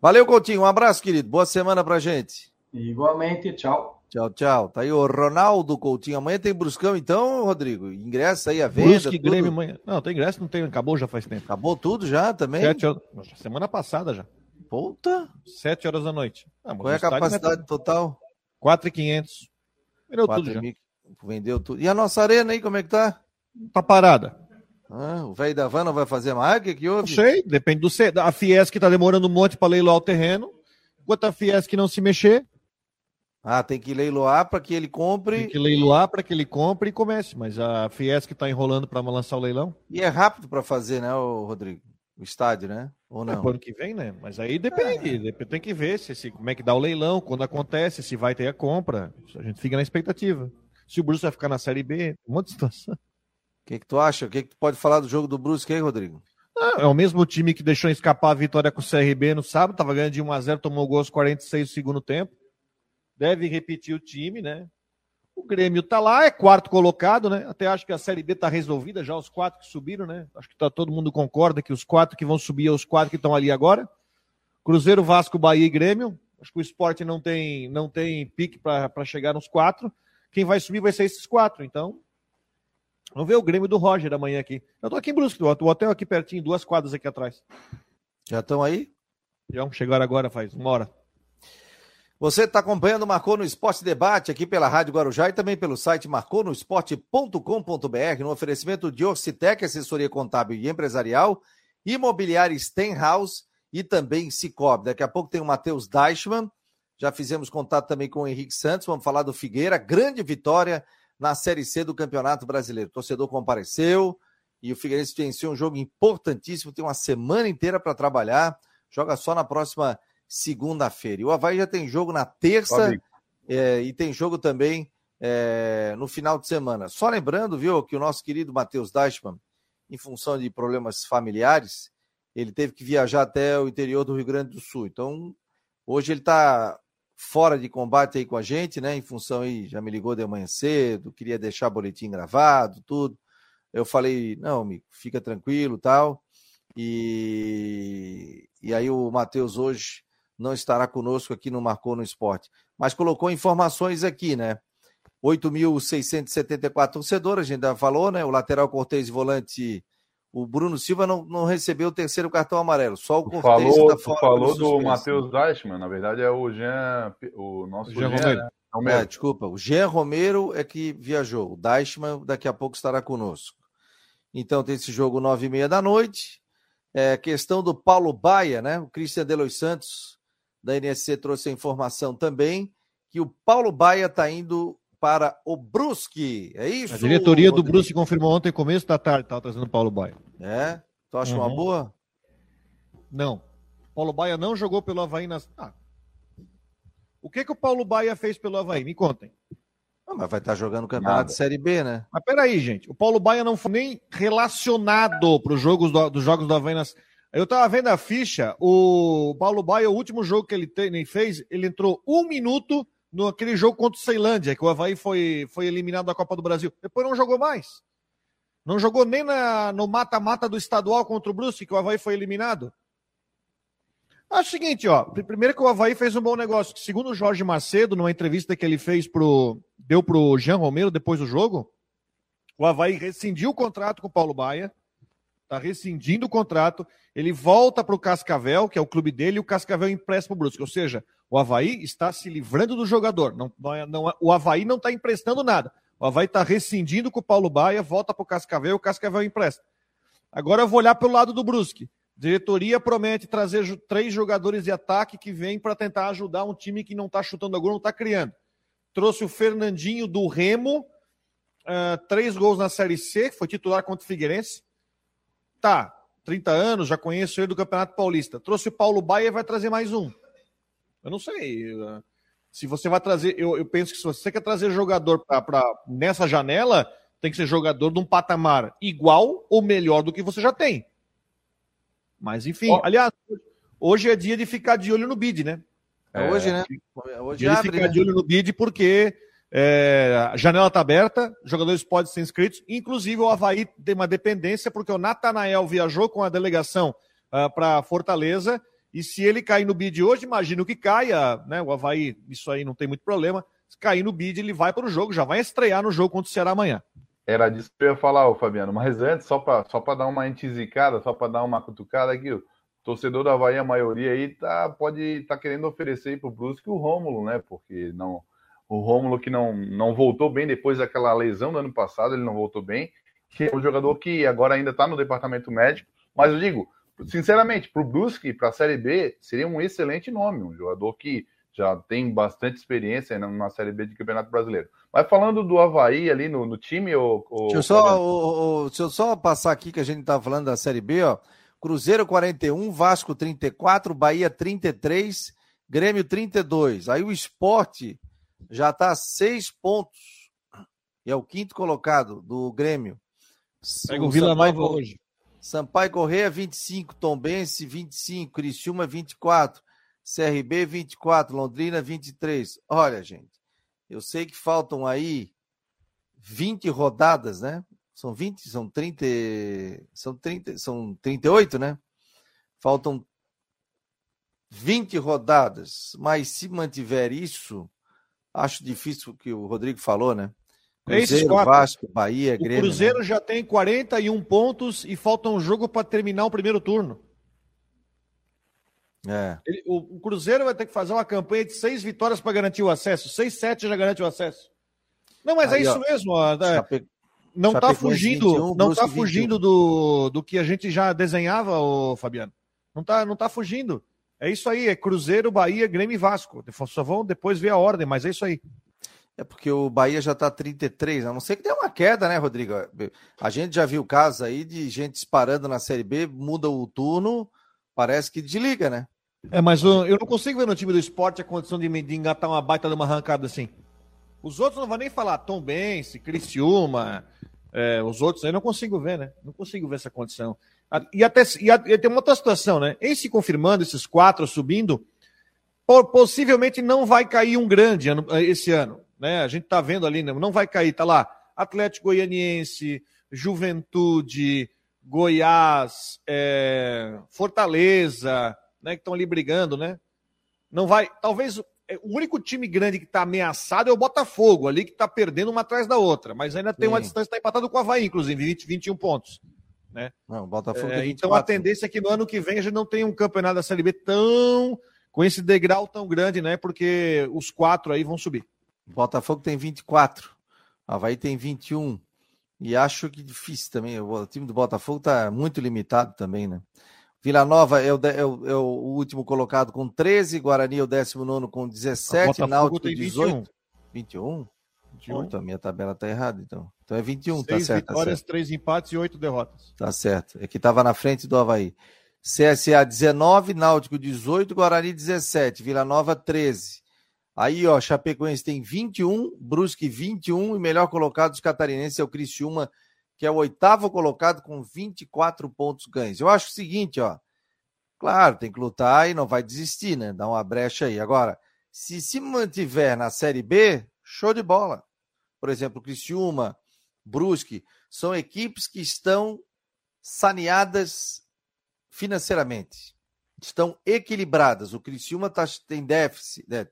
S1: Valeu, Coutinho. Um abraço, querido. Boa semana pra gente.
S4: Igualmente, tchau.
S1: Tchau, tchau. Tá aí o Ronaldo Coutinho. Amanhã tem Bruscão, então, Rodrigo? Ingresso aí a venda.
S2: Brusque, tudo. Grêmio amanhã. Não, tem ingresso, não tem. Acabou já faz tempo.
S1: Acabou tudo já também?
S2: Sete horas... Semana passada já.
S1: Puta.
S2: Sete horas da noite.
S1: Ah, Qual é a capacidade total?
S2: 4,500. Vendeu tudo já.
S1: Vendeu tudo. E a nossa arena aí, como é que tá?
S2: Tá parada.
S1: Ah, o velho da van não vai fazer mais? O que, que houve?
S2: Não sei, depende do. A Fiesc tá demorando um monte para leiloar o terreno. Enquanto a Fiesc não se mexer.
S1: Ah, tem que leiloar para que ele compre.
S2: Tem que leiloar para que ele compre e comece. Mas a Fiesc está enrolando para lançar o leilão.
S1: E é rápido para fazer, né, Rodrigo? O estádio, né? Ou não?
S2: É ano que vem, né? Mas aí depende. É. Tem que ver se, se, como é que dá o leilão, quando acontece, se vai ter a compra. A gente fica na expectativa. Se o Bruce vai ficar na Série B, um monte de situação. O
S1: que, que tu acha? O que, que tu pode falar do jogo do Brusque aí, Rodrigo?
S2: Ah, é o mesmo time que deixou escapar a vitória com o CRB no sábado, tava ganhando de 1x0, tomou o gol aos 46 do segundo tempo. Deve repetir o time, né? O Grêmio tá lá, é quarto colocado, né? Até acho que a Série B tá resolvida já, os quatro que subiram, né? Acho que tá, todo mundo concorda que os quatro que vão subir é os quatro que estão ali agora. Cruzeiro, Vasco, Bahia e Grêmio. Acho que o esporte não tem, não tem pique para chegar nos quatro quem vai subir vai ser esses quatro. Então, vamos ver o Grêmio do Roger amanhã aqui. Eu tô aqui em Brusque, o hotel aqui pertinho, duas quadras aqui atrás.
S1: Já estão aí?
S2: Já chegaram agora, faz uma hora.
S1: Você está acompanhando o Marcou no Esporte Debate aqui pela Rádio Guarujá e também pelo site marconosport.com.br no oferecimento de Orcitec, assessoria contábil e empresarial, imobiliária Stenhouse e também Cicobi. Daqui a pouco tem o Matheus Deichmann, já fizemos contato também com o Henrique Santos. Vamos falar do Figueira. Grande vitória na Série C do Campeonato Brasileiro. O torcedor compareceu e o Figueirense venceu um jogo importantíssimo. Tem uma semana inteira para trabalhar. Joga só na próxima segunda-feira. E o Havaí já tem jogo na terça é, e tem jogo também é, no final de semana. Só lembrando, viu, que o nosso querido Matheus Dashman, em função de problemas familiares, ele teve que viajar até o interior do Rio Grande do Sul. Então, hoje ele está fora de combate aí com a gente, né? Em função aí, já me ligou de manhã cedo, queria deixar boletim gravado, tudo. Eu falei, não, amigo, fica tranquilo, tal. E, e aí o Matheus hoje não estará conosco aqui no Marcou no Esporte, mas colocou informações aqui, né? 8.674 torcedores, a gente já falou, né? O lateral Cortez e volante o Bruno Silva não, não recebeu o terceiro cartão amarelo, só o
S3: Cortez falou, tá fora falou do Matheus Deichmann, na verdade é o Jean, o nosso Jean, Jean Romero. Né?
S1: Romero. É, desculpa, o Jean Romero é que viajou, o Deichmann daqui a pouco estará conosco. Então tem esse jogo nove e meia da noite, é, questão do Paulo Baia, né? O Christian Delois Santos da NSC trouxe a informação também que o Paulo Baia está indo para o Brusque. É isso?
S2: A diretoria do Brusque confirmou ontem, começo da tarde, estava trazendo o Paulo Baia.
S1: É? Tu acha uhum. uma boa?
S2: Não. Paulo Baia não jogou pelo Havaí nas. Ah. O que que o Paulo Baia fez pelo Havaí? Me contem.
S1: Ah, mas vai estar tá jogando o campeonato Nada. de Série B, né?
S2: Mas peraí, gente. O Paulo Baia não foi nem relacionado para os jogos do, dos jogos do Havaí nas. Eu estava vendo a ficha, o Paulo Baia, o último jogo que ele, ele fez, ele entrou um minuto naquele jogo contra o Ceilândia, que o Havaí foi, foi eliminado da Copa do Brasil. Depois não jogou mais. Não jogou nem na, no mata-mata do estadual contra o Brusque, que o Havaí foi eliminado. Acho o seguinte, ó. Primeiro que o Havaí fez um bom negócio. Segundo o Jorge Macedo, numa entrevista que ele fez pro. deu pro Jean Romero depois do jogo, o Havaí rescindiu o contrato com o Paulo Baia. Tá rescindindo o contrato. Ele volta pro Cascavel, que é o clube dele, e o Cascavel empresta pro Brusque. Ou seja, o Havaí está se livrando do jogador. Não, não, é, não, é, o Havaí não está emprestando nada. O Havaí está rescindindo com o Paulo Baia, volta para o Cascavel, o Cascavel empresta. Agora eu vou olhar pelo lado do Brusque. Diretoria promete trazer três jogadores de ataque que vêm para tentar ajudar um time que não está chutando a gol, não está criando. Trouxe o Fernandinho do Remo, uh, três gols na Série C, foi titular contra o Figueirense. Tá, 30 anos, já conheço ele do Campeonato Paulista. Trouxe o Paulo Baia e vai trazer mais um. Eu não sei. Se você vai trazer. Eu, eu penso que se você quer trazer jogador para nessa janela, tem que ser jogador de um patamar igual ou melhor do que você já tem. Mas enfim, oh. aliás, hoje é dia de ficar de olho no bid, né?
S1: É hoje, né?
S2: Hoje dia abre, de ficar né? de olho no bid porque é, a janela está aberta, jogadores podem ser inscritos. Inclusive, o Havaí tem uma dependência, porque o Natanael viajou com a delegação uh, ah, para Fortaleza. E se ele cair no bid hoje, imagino que caia, né? O Havaí, isso aí não tem muito problema. Se cair no bid, ele vai para o jogo, já vai estrear no jogo contra o Ceará amanhã.
S3: Era disso que eu ia falar, ô, Fabiano. Mas antes, só para só dar uma entizicada, só para dar uma cutucada aqui, o torcedor da Havaí, a maioria aí, tá, pode tá querendo oferecer para o Brusque o Rômulo, né? Porque não o Rômulo que não, não voltou bem depois daquela lesão do ano passado, ele não voltou bem, que é um jogador que agora ainda está no departamento médico, mas eu digo, sinceramente, para o Brusque, para a Série B, seria um excelente nome, um jogador que já tem bastante experiência na Série B de Campeonato Brasileiro. Mas falando do Havaí ali no, no time, o, o...
S1: Deixa, eu só, o, o, deixa eu só passar aqui que a gente estava falando da Série B, ó. Cruzeiro 41, Vasco 34, Bahia 33, Grêmio 32. Aí o esporte já está a seis pontos. E é o quinto colocado do Grêmio.
S2: Pega o, Vila Nova hoje.
S1: Sampaio Correia, 25. Tombense, 25. Criciúma, 24. CRB, 24. Londrina, 23. Olha, gente, eu sei que faltam aí 20 rodadas, né? São 20, são 30, são 30, são 38, né? Faltam 20 rodadas, mas se mantiver isso, Acho difícil o que o Rodrigo falou, né?
S2: É Cruzeiro, Vasco, Bahia, o Grêmio. O Cruzeiro né? já tem 41 pontos e falta um jogo para terminar o primeiro turno. É. Ele, o, o, Cruzeiro vai ter que fazer uma campanha de seis vitórias para garantir o acesso. Seis, sete já garante o acesso. Não, mas é Aí, é isso ó, mesmo. Ó, Chape... Não está fugindo, 21, não tá fugindo do, do que a gente já desenhava, ô, Fabiano. Não está não tá fugindo. É isso aí, é Cruzeiro, Bahia, Grêmio e Vasco. Só vão depois ver a ordem, mas é isso aí.
S1: É porque o Bahia já está 33, a não ser que dê uma queda, né, Rodrigo? A gente já viu casos aí de gente disparando na Série B, muda o turno, parece que desliga, né?
S2: É, mas eu não consigo ver no time do esporte a condição de, de engatar uma baita de uma arrancada assim. Os outros não vão nem falar Tom Bense, Criciúma, é, os outros aí não consigo ver, né? Não consigo ver essa condição. E até e, e tem uma outra situação, né? Em se confirmando, esses quatro subindo, possivelmente não vai cair um grande ano, esse ano. Né? A gente está vendo ali, né? não vai cair, tá lá. Atlético Goianiense, Juventude, Goiás, é, Fortaleza, né? Que estão ali brigando, né? Não vai. Talvez o único time grande que está ameaçado é o Botafogo, ali que está perdendo uma atrás da outra. Mas ainda tem Sim. uma distância, está empatado com o Havaí, inclusive, 20, 21 pontos. Né? Não, Botafogo é, então a tendência é que no ano que vem a gente não tenha um campeonato da Série B tão com esse degrau tão grande, né? Porque os quatro aí vão subir.
S1: Botafogo tem 24, Havaí tem 21. E acho que difícil também. O time do Botafogo está muito limitado também, né? Vila Nova é o, é, o, é o, último colocado com 13, Guarani é o 19 com 17, Náutico 18. 21? 21? Então a minha tabela tá errada, então. Então é 21, tá Seis tá certo.
S2: vitórias,
S1: tá
S2: três empates e oito derrotas.
S1: Tá certo. É que tava na frente do Havaí. CSA 19, Náutico 18, Guarani 17, Vila Nova 13. Aí, ó, Chapecoense tem 21, Brusque 21 e melhor colocado dos catarinenses é o Criciúma, que é o oitavo colocado com 24 pontos ganhos. Eu acho o seguinte, ó. Claro, tem que lutar e não vai desistir, né? Dá uma brecha aí. Agora, se se mantiver na Série B, show de bola. Por exemplo, Criciúma, Brusque, são equipes que estão saneadas financeiramente. Estão equilibradas. O Criciúma tá, tem déficit, né?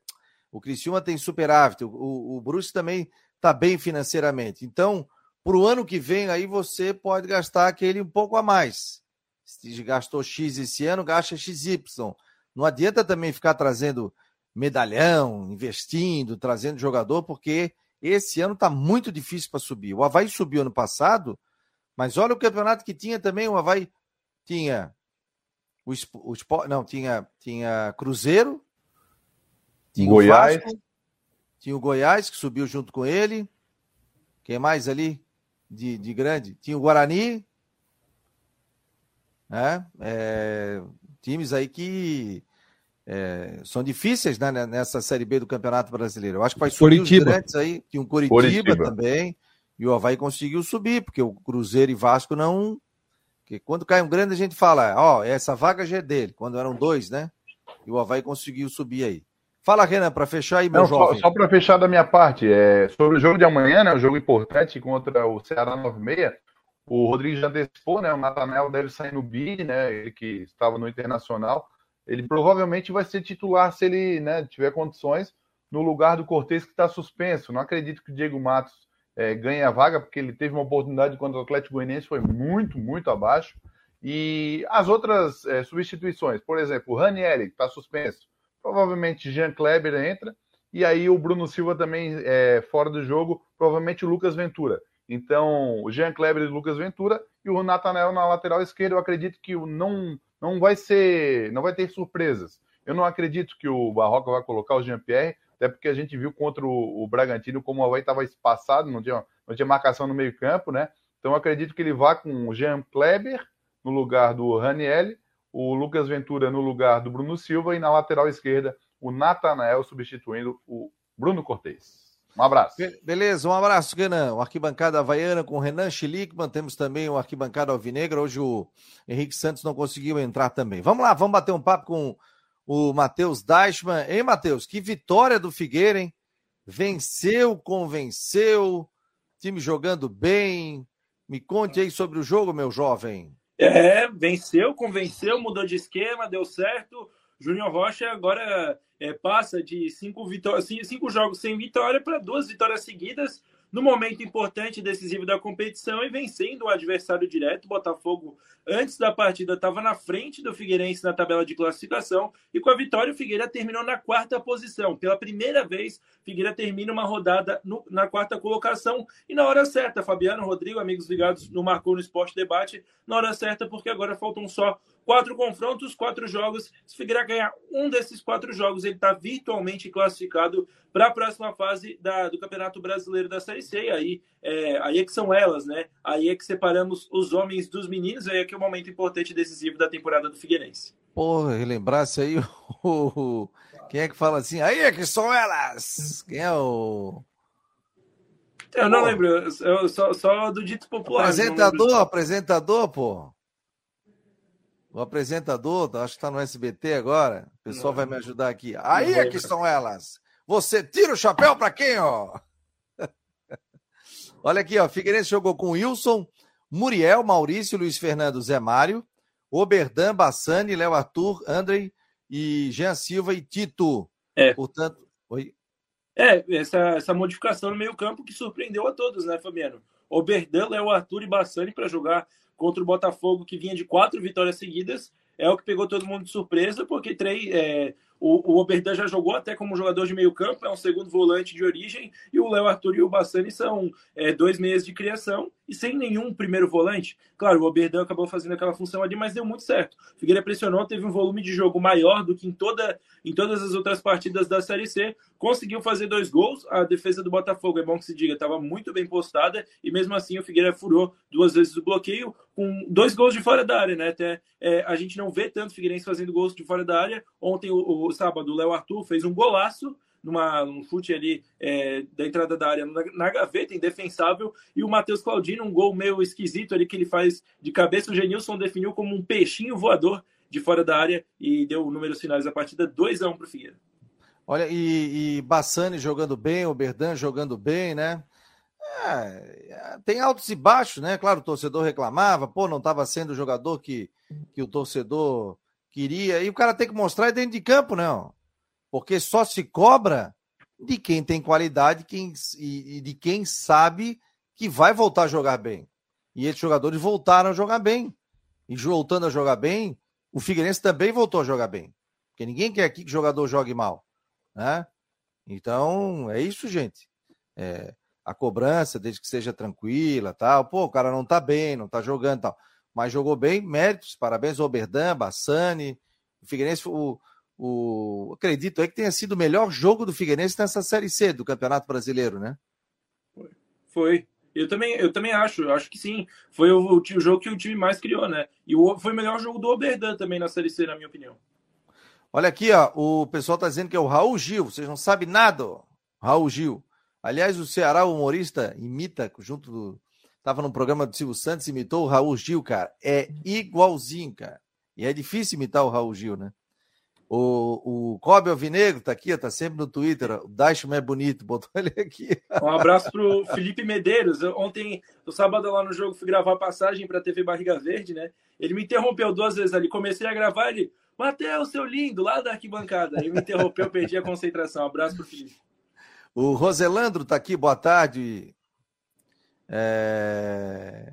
S1: o Criciúma tem superávit, o, o, o Brusque também está bem financeiramente. Então, para o ano que vem, aí você pode gastar aquele um pouco a mais. Se gastou X esse ano, gasta XY. Não adianta também ficar trazendo medalhão, investindo, trazendo jogador, porque esse ano está muito difícil para subir. O Havaí subiu ano passado, mas olha o campeonato que tinha também. O Havaí tinha o, o não tinha tinha Cruzeiro, tinha Goiás, o Vasco, tinha o Goiás que subiu junto com ele. Quem mais ali de, de grande? Tinha o Guarani. né? É, times aí que é, são difíceis né, nessa Série B do Campeonato Brasileiro. Eu acho que vai subir Curitiba. os grandes aí, que um Curitiba, Curitiba, também, e o Havaí conseguiu subir, porque o Cruzeiro e Vasco não... Porque quando cai um grande, a gente fala, ó, essa vaga já é dele, quando eram dois, né? E o Havaí conseguiu subir aí. Fala, Renan, para fechar aí, meu não, jovem.
S3: Só, só para fechar da minha parte, é, sobre o jogo de amanhã, né, o jogo importante contra o Ceará 96, o Rodrigo já antecipou, né, o Natanel deve sair no BID, né, ele que estava no Internacional, ele provavelmente vai ser titular se ele né, tiver condições no lugar do Cortez que está suspenso. Não acredito que o Diego Matos é, ganhe a vaga, porque ele teve uma oportunidade quando o Atlético Goianiense foi muito, muito abaixo. E as outras é, substituições, por exemplo, o Ranieri, que está suspenso, provavelmente Jean Kleber entra, e aí o Bruno Silva também é, fora do jogo, provavelmente o Lucas Ventura. Então, o Jean Kleber e o Lucas Ventura, e o Natanel na lateral esquerda, eu acredito que não não vai ser, não vai ter surpresas. Eu não acredito que o Barroca vai colocar o Jean-Pierre, até porque a gente viu contra o, o Bragantino como o Havaí estava espaçado, não tinha, não tinha marcação no meio-campo, né? Então acredito que ele vá com o Jean Kleber no lugar do Raniel, o Lucas Ventura no lugar do Bruno Silva e na lateral esquerda o Natanael substituindo o Bruno Cortez. Um abraço.
S1: beleza, um abraço, Renan. O Arquibancada Havaiana com Renan Chilique. Temos também o Arquibancada Alvinegra. Hoje o Henrique Santos não conseguiu entrar também. Vamos lá, vamos bater um papo com o Matheus Deichmann. Hein, Matheus? Que vitória do Figueira, hein? Venceu, convenceu, time jogando bem. Me conte aí sobre o jogo, meu jovem.
S5: É, venceu, convenceu, mudou de esquema, deu certo. Júnior Rocha agora é, passa de cinco, vitórias, cinco jogos sem vitória para duas vitórias seguidas no momento importante e decisivo da competição e vencendo o adversário direto. Botafogo, antes da partida, estava na frente do Figueirense na tabela de classificação e com a vitória, o Figueira terminou na quarta posição. Pela primeira vez, Figueira termina uma rodada no, na quarta colocação e na hora certa. Fabiano, Rodrigo, amigos ligados no Marcou no Esporte Debate, na hora certa, porque agora faltam só quatro confrontos, quatro jogos. Se Figueira ganhar um desses quatro jogos, ele está virtualmente classificado para a próxima fase da, do Campeonato Brasileiro da Série C. E aí, é, aí é que são elas, né? Aí é que separamos os homens dos meninos. Aí é que é o momento importante e decisivo da temporada do Figueirense.
S1: Porra, relembrasse aí o, Quem é que fala assim? Aí é que são elas! Quem é o.
S5: Eu não lembro, eu só, só do dito popular.
S1: Apresentador, apresentador, pô. O apresentador, acho que está no SBT agora. O pessoal não, vai me ajudar aqui. Aí é que estão elas. Você tira o chapéu para quem, ó? Olha aqui, ó. Figueirense jogou com Wilson, Muriel, Maurício, Luiz Fernando, Zé Mário, Oberdan, Bassani, Léo Arthur, Andrei e Jean Silva e Tito.
S5: É.
S1: Portanto, oi.
S5: É, essa, essa modificação no meio-campo que surpreendeu a todos, né, Fabiano? Oberdan, Léo Arthur e Bassani para jogar contra o Botafogo, que vinha de quatro vitórias seguidas, é o que pegou todo mundo de surpresa, porque três, é, o, o Oberdan já jogou até como jogador de meio campo, é um segundo volante de origem, e o Léo Arthur e o Bassani são é, dois meses de criação e sem nenhum primeiro volante. Claro, o Oberdan acabou fazendo aquela função ali, mas deu muito certo. Figueira pressionou, teve um volume de jogo maior do que em, toda, em todas as outras partidas da Série C, conseguiu fazer dois gols, a defesa do Botafogo, é bom que se diga, estava muito bem postada, e mesmo assim o Figueira furou duas vezes o bloqueio, com dois gols de fora da área, né? Até é, a gente não vê tanto Figueirense fazendo gols de fora da área. Ontem, o, o sábado, o Léo Arthur fez um golaço numa, um chute ali é, da entrada da área na, na, gaveta, indefensável, e o Matheus Claudino, um gol meio esquisito ali que ele faz de cabeça, o Genilson definiu como um peixinho voador de fora da área e deu números finais da partida 2 a 1 um para o Figueira.
S1: Olha, e, e Bassani jogando bem, o Berdan jogando bem, né? É, tem altos e baixos, né? Claro, o torcedor reclamava, pô, não estava sendo o jogador que, que o torcedor queria. E o cara tem que mostrar dentro de campo, né? Porque só se cobra de quem tem qualidade quem, e, e de quem sabe que vai voltar a jogar bem. E esses jogadores voltaram a jogar bem. E voltando a jogar bem, o Figueirense também voltou a jogar bem. Porque ninguém quer aqui que o jogador jogue mal. Né? Então, é isso, gente. É, a cobrança, desde que seja tranquila, tal. Pô, o cara não tá bem, não tá jogando, tal. Mas jogou bem, méritos, parabéns Oberdan, Bassani, o Figueirense, o, o, acredito aí que tenha sido o melhor jogo do Figueirense nessa Série C do Campeonato Brasileiro, né?
S5: Foi. Foi. Eu também, eu também acho, eu acho que sim. Foi o, o, o, jogo que o time mais criou, né? E o, foi o melhor jogo do Oberdan também na Série C, na minha opinião.
S1: Olha aqui, ó, o pessoal tá dizendo que é o Raul Gil, vocês não sabem nada, ó. Raul Gil. Aliás, o Ceará, o humorista, imita, junto do. Tava num programa do Silvio Santos, imitou o Raul Gil, cara. É igualzinho, cara. E é difícil imitar o Raul Gil, né? O, o Cobb Alvinegro tá aqui, tá sempre no Twitter. O Dashman é bonito, botou ele aqui.
S5: Um abraço pro Felipe Medeiros. ontem, no sábado, lá no jogo, fui gravar a passagem pra TV Barriga Verde, né? Ele me interrompeu duas vezes ali. Comecei a gravar, ele, Matheus, seu lindo, lá da arquibancada. Ele me interrompeu, perdi a concentração. Um abraço pro Felipe.
S1: O Roselandro tá aqui, boa tarde. É...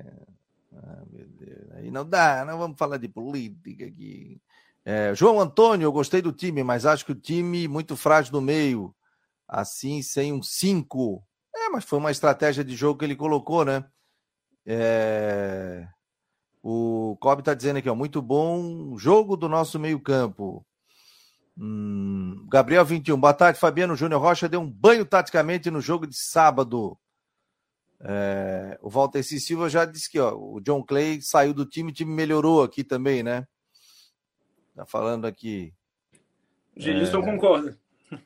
S1: Ah, meu Deus. Aí não dá, não vamos falar de política aqui. É, João Antônio, eu gostei do time, mas acho que o time muito frágil no meio. Assim, sem um 5. É, mas foi uma estratégia de jogo que ele colocou, né? É... O Cobb está dizendo aqui, ó, muito bom jogo do nosso meio-campo. Hum, Gabriel 21, boa tarde, Fabiano Júnior Rocha deu um banho taticamente no jogo de sábado. É, o Walter C. Silva já disse que ó, o John Clay saiu do time, o time melhorou aqui também, né? Tá falando aqui.
S5: Gilson é... concorda.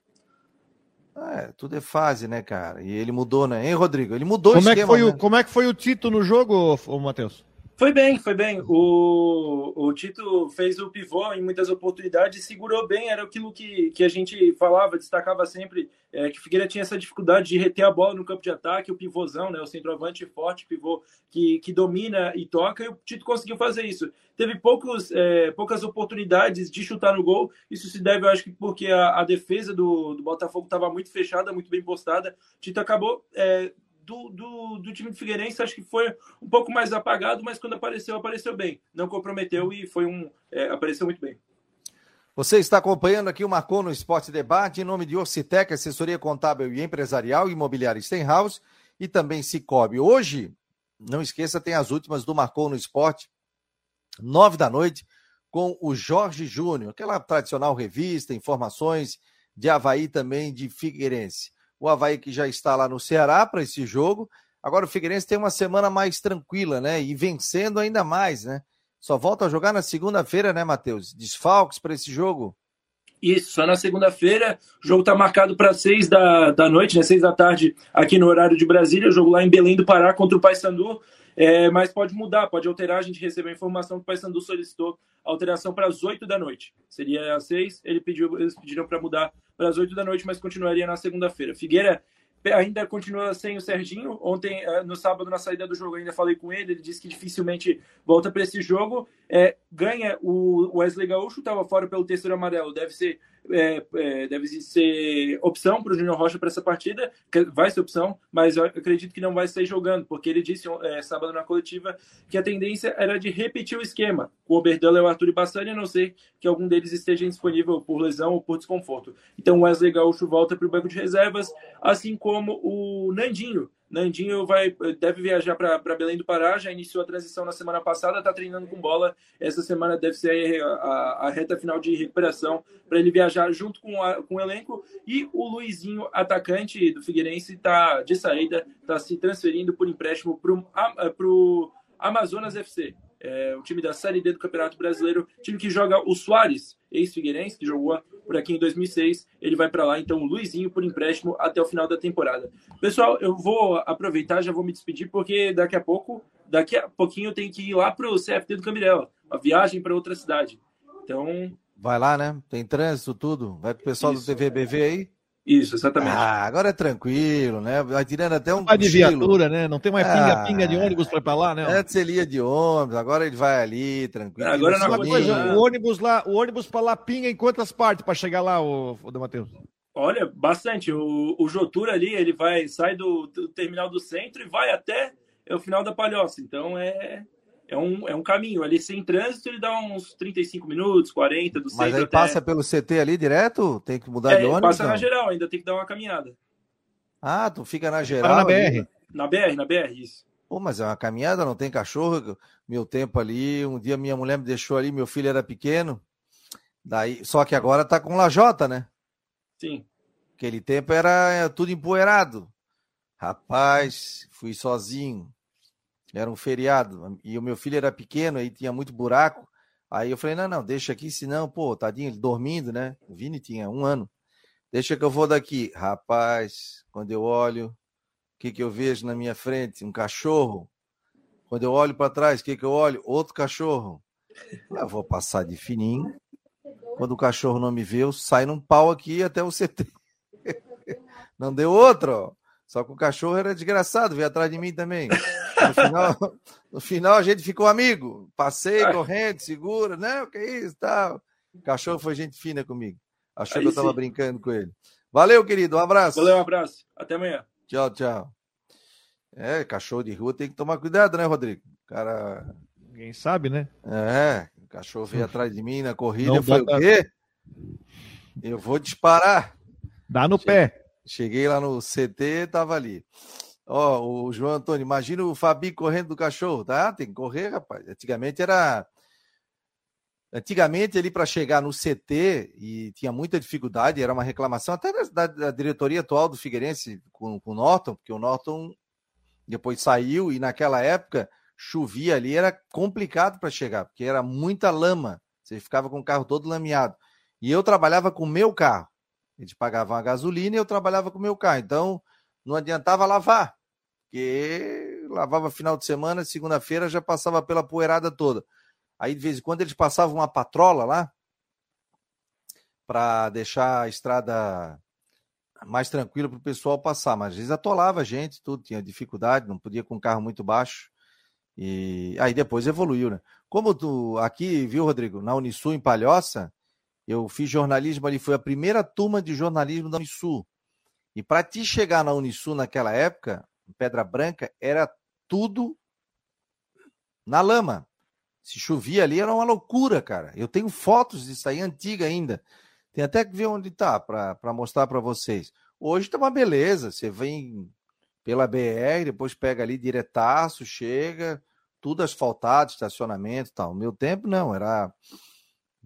S1: É, tudo é fase, né, cara? E ele mudou, né? Hein, Rodrigo? Ele mudou
S2: como o esquema, é que foi né? o, Como é que foi o Tito no jogo, Matheus?
S5: Foi bem, foi bem. O, o Tito fez o pivô em muitas oportunidades, segurou bem, era aquilo que, que a gente falava, destacava sempre, é, que o Figueira tinha essa dificuldade de reter a bola no campo de ataque, o pivôzão, né, o centroavante forte, pivô que, que domina e toca, e o Tito conseguiu fazer isso. Teve poucos, é, poucas oportunidades de chutar no gol, isso se deve, eu acho que porque a, a defesa do, do Botafogo estava muito fechada, muito bem postada, Tito acabou... É, do, do, do, time do Figueirense acho que foi um pouco mais apagado, mas quando apareceu, apareceu bem. Não comprometeu e foi um. É, apareceu muito bem.
S1: Você está acompanhando aqui o Marcou no Esporte Debate, em nome de Orcitec, assessoria contábil e empresarial, imobiliária Stenhouse e também Cicobi. Hoje, não esqueça, tem as últimas do Marcou no Esporte, nove da noite, com o Jorge Júnior, aquela tradicional revista, informações de Havaí também, de Figueirense o Havaí que já está lá no Ceará para esse jogo. Agora o Figueirense tem uma semana mais tranquila, né? E vencendo ainda mais, né? Só volta a jogar na segunda-feira, né, Matheus? Desfalques para esse jogo?
S5: Isso, só na segunda-feira. O jogo está marcado para seis da, da noite, né? Seis da tarde, aqui no horário de Brasília. O jogo lá em Belém do Pará contra o Paysandu. É, mas pode mudar, pode alterar. A gente recebeu a informação que o Paysandu solicitou alteração para as 8 da noite. Seria às 6, ele pediu, eles pediram para mudar para as 8 da noite, mas continuaria na segunda-feira. Figueira ainda continua sem o Serginho. Ontem, eh, no sábado, na saída do jogo, ainda falei com ele. Ele disse que dificilmente volta para esse jogo. É, ganha o Wesley Gaúcho, estava fora pelo terceiro amarelo. Deve ser é, é, deve ser opção para o Júnior Rocha para essa partida, vai ser opção, mas eu acredito que não vai sair jogando, porque ele disse é, sábado na coletiva que a tendência era de repetir o esquema, com o Oberdan e o Arthur Bassani, a não ser que algum deles esteja disponível por lesão ou por desconforto. Então o Wesley Gaúcho volta para o banco de reservas, assim como o Nandinho, Nandinho vai, deve viajar para Belém do Pará, já iniciou a transição na semana passada, está treinando com bola. Essa semana deve ser a, a, a reta final de recuperação para ele viajar junto com, a, com o elenco. E o Luizinho, atacante do Figueirense, está de saída, está se transferindo por empréstimo para o Amazonas FC é, o time da Série D do Campeonato Brasileiro, time que joga o Soares, ex-Figueirense, que jogou por aqui em 2006. Ele vai para lá, então, o Luizinho por empréstimo até o final da temporada. Pessoal, eu vou aproveitar, já vou me despedir, porque daqui a pouco, daqui a pouquinho eu tenho que ir lá para o CFT do Cambirela, uma viagem para outra cidade. Então.
S1: Vai lá, né? Tem trânsito, tudo. Vai pro pessoal Isso. do TVBV aí.
S5: Isso, exatamente.
S1: Ah, agora é tranquilo, né? Vai tirando até um.
S2: Vai de viatura, né? Não tem mais pinga-pinga ah, de ônibus para ir pra lá, né?
S1: Antes ele ia de ônibus, agora ele vai ali, tranquilo.
S2: Agora não coisa, o ônibus lá, o ônibus para lá pinga em quantas partes para chegar lá, o, o Matheus?
S5: Olha, bastante. O, o Jotura ali, ele vai, sai do, do terminal do centro e vai até o final da Palhoça. Então é, é um, é um caminho. Ali sem trânsito, ele dá uns 35 minutos, 40 do.
S1: Mas aí
S5: até...
S1: passa pelo CT ali direto? Tem que mudar é, de ônibus?
S5: Passa não? na geral, ainda tem que dar uma caminhada.
S1: Ah, tu fica na geral. na
S2: BR. Ali.
S5: Na BR, na BR, isso.
S1: Pô, mas é uma caminhada, não tem cachorro. Meu tempo ali, um dia minha mulher me deixou ali, meu filho era pequeno. Daí, só que agora tá com lajota, né?
S5: Sim.
S1: Aquele tempo era tudo empoeirado. Rapaz, fui sozinho. Era um feriado. E o meu filho era pequeno, aí tinha muito buraco. Aí eu falei, não, não, deixa aqui, senão, pô, tadinho, ele dormindo, né? O Vini tinha um ano. Deixa que eu vou daqui. Rapaz, quando eu olho, o que, que eu vejo na minha frente? Um cachorro. Quando eu olho para trás, o que, que eu olho? Outro cachorro. Eu vou passar de fininho. Quando o cachorro não me vê, eu saio num pau aqui até o CT. Não deu outro. Só que o cachorro era desgraçado, veio atrás de mim também. No final, no final a gente ficou amigo. Passei correndo, segura, não, que isso, tal. O cachorro foi gente fina comigo. Achou Aí que eu estava brincando com ele. Valeu, querido, um abraço.
S5: Valeu, um abraço. Até amanhã.
S1: Tchau, tchau. É, cachorro de rua tem que tomar cuidado, né, Rodrigo? Cara.
S2: Ninguém sabe, né?
S1: É, o cachorro veio atrás de mim na corrida. Não eu falei, o quê? Eu vou disparar.
S2: Dá no pé.
S1: Cheguei lá no CT, tava ali. Ó, o João Antônio, imagina o Fabi correndo do cachorro, tá? Tem que correr, rapaz. Antigamente era. Antigamente, ali para chegar no CT, e tinha muita dificuldade, era uma reclamação até da, da diretoria atual do Figueirense com, com o Norton, porque o Norton depois saiu e naquela época chovia ali, era complicado para chegar, porque era muita lama. Você ficava com o carro todo lameado. E eu trabalhava com o meu carro. Eles pagavam a gasolina e eu trabalhava com o meu carro. Então, não adiantava lavar, porque lavava final de semana, segunda-feira já passava pela poeirada toda. Aí, de vez em quando, eles passavam uma patrola lá para deixar a estrada mais tranquila para o pessoal passar. Mas às vezes atolava a gente, tudo, tinha dificuldade, não podia com o carro muito baixo. E aí depois evoluiu, né? Como tu aqui, viu, Rodrigo, na Unisul em Palhoça, eu fiz jornalismo ali, foi a primeira turma de jornalismo da Unisul. E para te chegar na Unisul naquela época, Pedra Branca, era tudo na lama. Se chovia ali era uma loucura, cara. Eu tenho fotos disso aí antiga ainda. Tem até que ver onde tá para mostrar para vocês. Hoje tá uma beleza. Você vem pela BR, depois pega ali diretaço, chega, tudo asfaltado, estacionamento, tal. O meu tempo não, era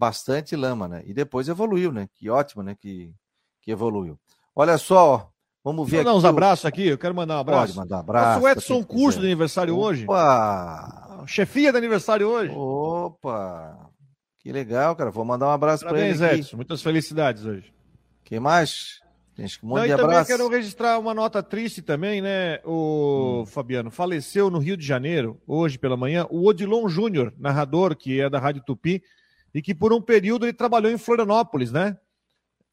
S1: bastante lama, né? E depois evoluiu, né? Que ótimo, né? Que, que evoluiu. Olha só, vamos ver
S2: Vou dar uns abraços aqui, eu quero mandar um abraço.
S1: Pode mandar um abraço.
S2: Nosso Edson Curso de aniversário
S1: Opa.
S2: hoje.
S1: Opa!
S2: Chefia de aniversário hoje.
S1: Opa! Que legal, cara. Vou mandar um abraço para ele.
S2: Parabéns, Edson. Muitas felicidades hoje.
S1: Quem mais? Tem um monte
S2: Não,
S1: de
S2: e também
S1: abraço.
S2: quero registrar uma nota triste também, né? O
S1: Hum.
S2: Fabiano faleceu no Rio de Janeiro, hoje pela manhã, o Odilon Júnior, narrador, que é da Rádio Tupi, e que por um período ele trabalhou em Florianópolis, né?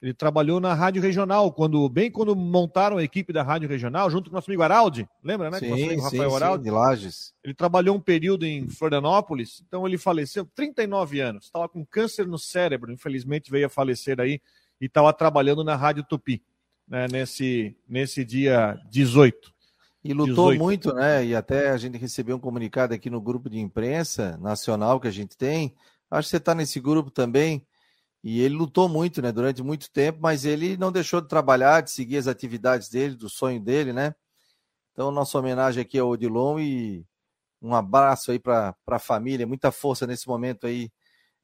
S2: Ele trabalhou na Rádio Regional, quando bem quando montaram a equipe da Rádio Regional, junto com o nosso amigo Araldi, lembra, né? Com o nosso
S1: Sim,
S2: amigo
S1: sim,
S2: Rafael
S1: sim,
S2: Araldi.
S1: de Lages.
S2: Ele trabalhou um período em Florianópolis, então ele faleceu, 39 anos, estava com câncer no cérebro, infelizmente veio a falecer aí e estava trabalhando na Rádio Tupi, né, nesse, nesse dia 18.
S1: E lutou
S2: 18.
S1: muito, né? E até a gente recebeu um comunicado aqui no grupo de imprensa nacional que a gente tem. Acho que você está nesse grupo também. E ele lutou muito, né? Durante muito tempo, mas ele não deixou de trabalhar, de seguir as atividades dele, do sonho dele, né? Então, nossa homenagem aqui ao Odilon e um abraço aí para a família. Muita força nesse momento aí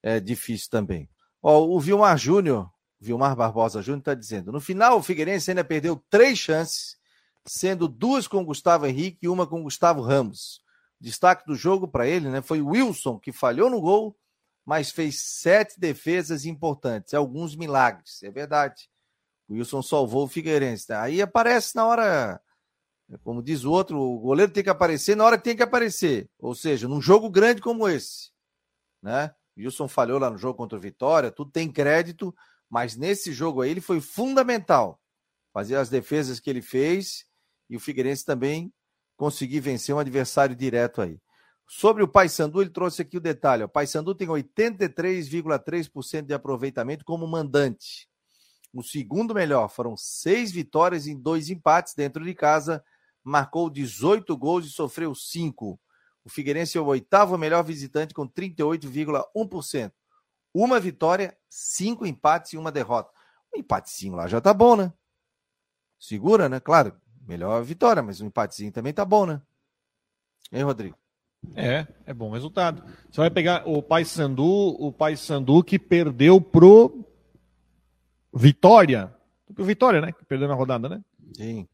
S1: é difícil também. Ó, o Vilmar Júnior, Vilmar Barbosa Júnior, está dizendo: no final, o Figueirense ainda perdeu três chances, sendo duas com Gustavo Henrique e uma com Gustavo Ramos. Destaque do jogo para ele né, foi o Wilson, que falhou no gol, mas fez sete defesas importantes, alguns milagres, é verdade. O Wilson salvou o Figueirense. né? Aí aparece na hora, como diz o outro, o goleiro tem que aparecer na hora que tem que aparecer. Ou seja, num jogo grande como esse. Né? O Wilson falhou lá no jogo contra o Vitória, tudo tem crédito, mas nesse jogo aí ele foi fundamental. Fazer as defesas que ele fez e o Figueirense também conseguir vencer um adversário direto aí. Sobre o Paysandu, ele trouxe aqui o detalhe. O Paysandu tem 83,3% de aproveitamento como mandante. O segundo melhor foram seis vitórias e dois empates dentro de casa. Marcou 18 gols e sofreu cinco. O Figueirense é o oitavo melhor visitante com 38,1%. Uma vitória, cinco empates e uma derrota. Um empatezinho lá já tá bom, né? Segura, né? Claro, melhor vitória, mas um empatezinho também tá bom, né? Hein, Rodrigo?
S2: É, é bom resultado. Você vai pegar o Paysandu, o Paysandu que perdeu pro Vitória. Pro Vitória, né? Que perdeu na rodada, né?
S1: Sim.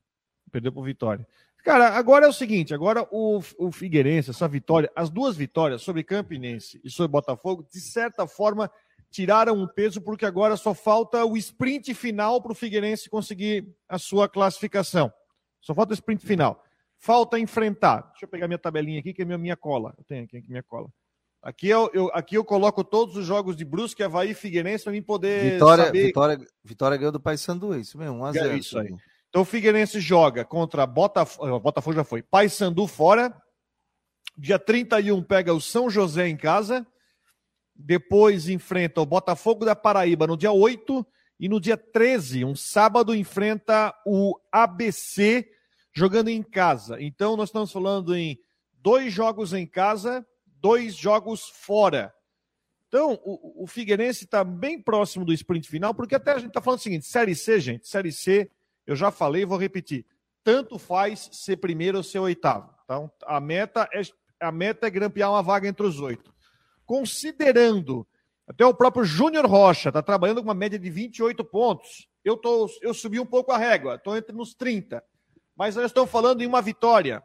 S2: Perdeu pro Vitória. Cara, agora é o seguinte, agora o, o Figueirense, essa vitória, as duas vitórias sobre Campinense e sobre Botafogo, de certa forma, tiraram um peso, porque agora só falta o sprint final para o Figueirense conseguir a sua classificação. Só falta o sprint final. Falta enfrentar. Deixa eu pegar minha tabelinha aqui, que é minha, minha cola. Eu tenho aqui minha cola. Aqui eu, eu, aqui eu coloco todos os jogos de Brusque, Havaí e Figueirense para mim poder
S1: Vitória,
S2: saber...
S1: Vitória, Vitória ganhou do Paysandu, é isso mesmo, 1 a 0
S2: É isso aí. Então o Figueirense joga contra Botafogo, Botafogo já foi, Paysandu fora. Dia 31 pega o São José em casa. Depois enfrenta o Botafogo da Paraíba no dia 8 e no dia 13, um sábado, enfrenta o ABC jogando em casa. Então nós estamos falando em dois jogos em casa, dois jogos fora. Então, o, o Figueirense está bem próximo do sprint final, porque até a gente está falando o seguinte: Série C, gente, Série C, eu já falei vou repetir. Tanto faz ser primeiro ou ser oitavo. Então, a meta é, a meta é grampear uma vaga entre os oito. Considerando, até o próprio Júnior Rocha está trabalhando com uma média de 28 pontos. Eu, tô, eu subi um pouco a régua, estou entre nos 30. Mas nós estamos falando em uma vitória.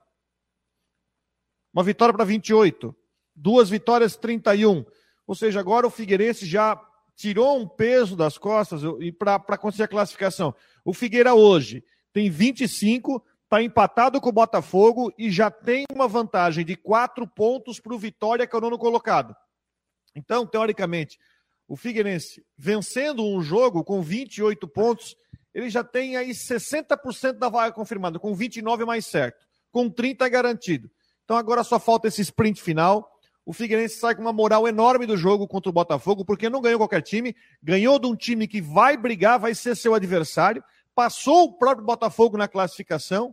S2: Uma vitória para 28 duas vitórias, 31. Ou seja, agora o Figueirense já tirou um peso das costas e para conseguir a classificação. O Figueira hoje tem 25, está empatado com o Botafogo e já tem uma vantagem de quatro pontos para o Vitória, que é o nono colocado. Então, teoricamente, o Figueirense vencendo um jogo com 28 pontos, ele já tem aí 60% da vaga confirmada, com 29 mais certo. Com 30 é garantido. Então agora só falta esse sprint final o Figueirense sai com uma moral enorme do jogo contra o Botafogo, porque não ganhou qualquer time, ganhou de um time que vai brigar, vai ser seu adversário, passou o próprio Botafogo na classificação,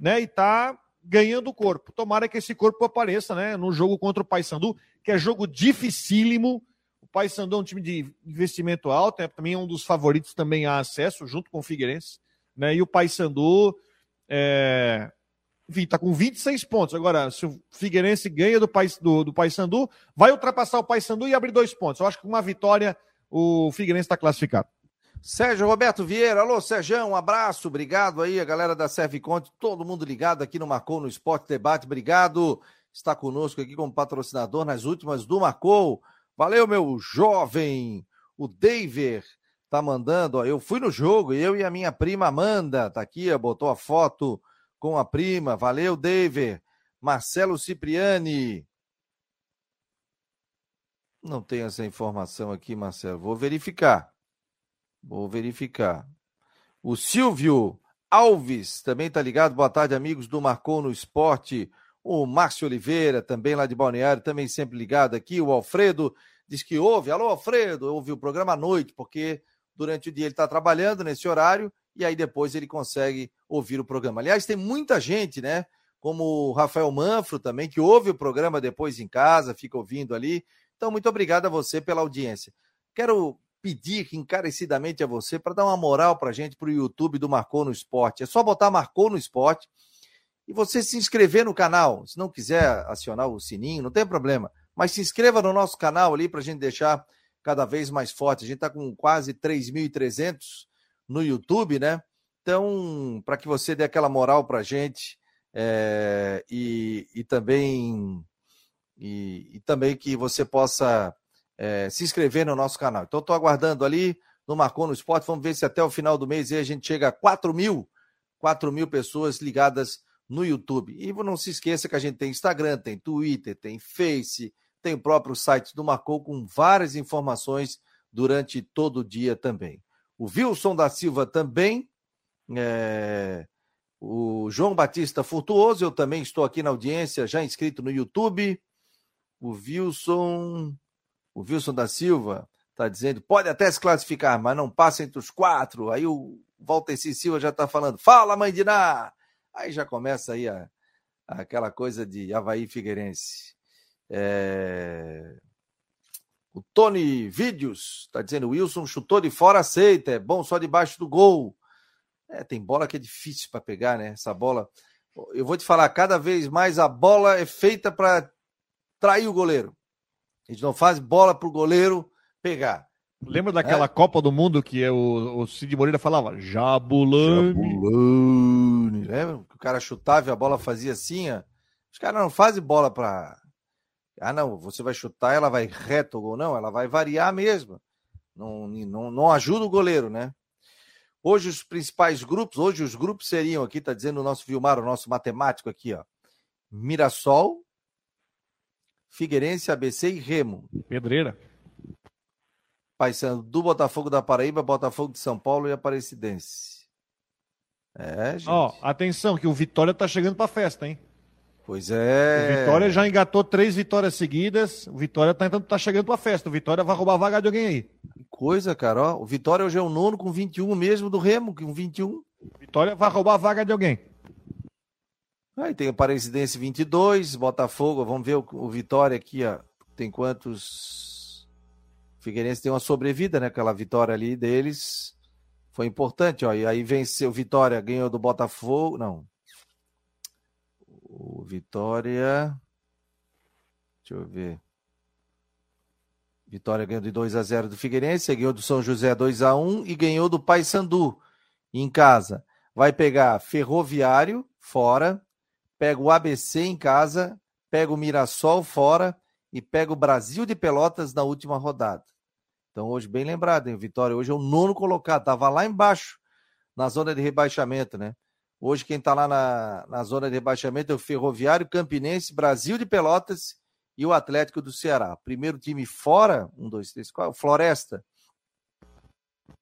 S2: né, e está ganhando o corpo. Tomara que esse corpo apareça, né, no jogo contra o Paysandu, que é jogo dificílimo. O Paysandu é um time de investimento alto, é também um dos favoritos também a acesso, junto com o Figueirense, né, e o Paysandu é, enfim, está com 26 pontos. Agora, se o Figueirense ganha do, Pais, do Paysandu, vai ultrapassar o Paysandu e abrir dois pontos. Eu acho que com uma vitória o Figueirense está classificado.
S1: Sérgio Roberto Vieira, alô Sérgio, um abraço, obrigado aí, a galera da Serviconte, todo mundo ligado aqui no Marcou no Esporte Debate, obrigado, está conosco aqui como patrocinador nas últimas do Marcou, valeu meu jovem, o David tá mandando, ó, eu fui no jogo, eu e a minha prima Amanda, tá aqui, ó, botou a foto com a prima. Valeu, David. Marcelo Cipriani. Não tem essa informação aqui, Marcelo. Vou verificar. Vou verificar. O Silvio Alves também está ligado. Boa tarde, amigos do Marcou no Esporte. O Márcio Oliveira, também lá de Balneário, também sempre ligado aqui. O Alfredo diz que ouve. Alô, Alfredo, ouve o programa à noite, porque durante o dia ele está trabalhando nesse horário e aí depois ele consegue ouvir o programa. Aliás, tem muita gente, né? Como o Rafael Manfro também, que ouve o programa depois em casa, fica ouvindo ali. Então, muito obrigado a você pela audiência. Quero pedir encarecidamente a você para dar uma moral para a gente para o YouTube do Marcou no Esporte. É só botar Marcou no Esporte e você se inscrever no canal. Se não quiser acionar o sininho, não tem problema. Mas se inscreva no nosso canal ali para a gente deixar cada vez mais forte. A gente está com quase 3.300 no YouTube, né? Então, para que você dê aquela moral para a gente é, e, e, também e, e, também que você possa é, se inscrever no nosso canal. Então, estou aguardando ali no Marcou no Esporte. Vamos ver se até o final do mês a gente chega a 4 mil, 4 mil pessoas ligadas no YouTube. E não se esqueça que a gente tem Instagram, tem Twitter, tem Face, tem o próprio site do Marcou com várias informações durante todo o dia também o Wilson da Silva também, é, o João Batista Furtuoso, eu também estou aqui na audiência, já inscrito no YouTube. O Wilson, o Wilson da Silva está dizendo, pode até se classificar, mas não passa entre os quatro. Aí o Walter C. Silva já está falando, fala, mãe de Ná! Aí já começa aí a, aquela coisa de Havaí Figueirense. É... O Tony Vídeos está dizendo: Wilson chutou de fora, aceita, é bom só debaixo do gol. É, tem bola que é difícil para pegar, né? Essa bola. Eu vou te falar, cada vez mais a bola é feita para trair o goleiro. A gente não faz bola para o goleiro pegar.
S2: Lembra daquela é? Copa do Mundo que o, o Cid Moreira falava? Jabulani. Jabulani.
S1: Lembra? O cara chutava e a bola fazia assim, ó. Os caras não fazem bola para. Ah, não, você vai chutar, ela vai reto ou não, ela vai variar mesmo. Não, não, não ajuda o goleiro, né? Hoje os principais grupos, hoje os grupos seriam aqui, tá dizendo o nosso Vilmar, o nosso matemático aqui, ó. Mirassol, Figueirense, ABC e Remo.
S2: Pedreira.
S1: Paysandu do Botafogo da Paraíba, Botafogo de São Paulo e Aparecidense. É, gente.
S2: Ó, atenção, que o Vitória tá chegando pra festa, hein?
S1: Pois é.
S2: O Vitória já engatou três vitórias seguidas. O Vitória tá, então, tá chegando pra festa. O Vitória vai roubar a vaga de alguém aí.
S1: Que coisa, cara. Ó, o Vitória hoje é o nono com 21 mesmo do Remo, com 21.
S2: O Vitória vai roubar a vaga de alguém.
S1: Aí tem Aparecidense 22, Botafogo, vamos ver o, o Vitória aqui, ó. Tem quantos? Figueirense tem uma sobrevida, né? Aquela vitória ali deles foi importante, ó. E aí venceu Vitória, ganhou do Botafogo, não. O Vitória. Deixa eu ver. Vitória ganhou de 2 a 0 do Figueirense, ganhou do São José 2 a 1 e ganhou do Paysandu em casa. Vai pegar Ferroviário fora, pega o ABC em casa, pega o Mirassol fora e pega o Brasil de Pelotas na última rodada. Então, hoje, bem lembrado, hein? Vitória hoje é o nono colocado, estava lá embaixo, na zona de rebaixamento, né? Hoje, quem está lá na, na zona de rebaixamento é o Ferroviário, Campinense, Brasil de Pelotas e o Atlético do Ceará. Primeiro time fora, um, dois, três, quatro, Floresta.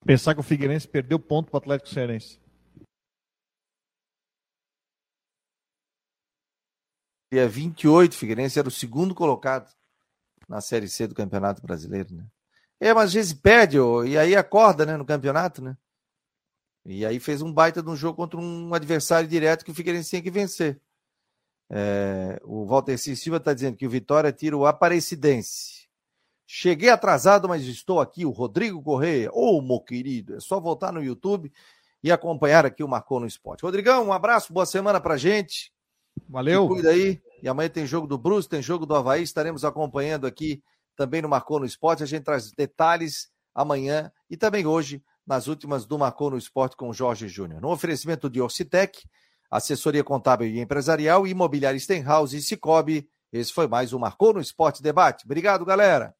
S2: Pensar que o Figueirense perdeu ponto para o Atlético Cearense.
S1: Dia 28, Figueirense era o segundo colocado na Série C do Campeonato Brasileiro, né? É, mas às vezes perde, e aí acorda, né, no campeonato, né? E aí fez um baita de um jogo contra um adversário direto que o Figueirense tinha que vencer. É, o Walter C. Silva está dizendo que o Vitória tira o Aparecidense. Cheguei atrasado, mas estou aqui, o Rodrigo Correia. Ô, oh, meu querido, é só voltar no YouTube e acompanhar aqui o Marcou no Esporte. Rodrigão, um abraço, boa semana pra gente.
S2: Valeu.
S1: Se cuida aí. E amanhã tem jogo do Bruce, tem jogo do Havaí. Estaremos acompanhando aqui também no Marcou no Esporte. A gente traz detalhes amanhã e também hoje nas últimas do Marcou no Esporte com Jorge Júnior. No oferecimento de Orcitec, assessoria contábil e empresarial, imobiliária Stenhouse e Cicobi. Esse foi mais um Marcou no Esporte Debate. Obrigado, galera.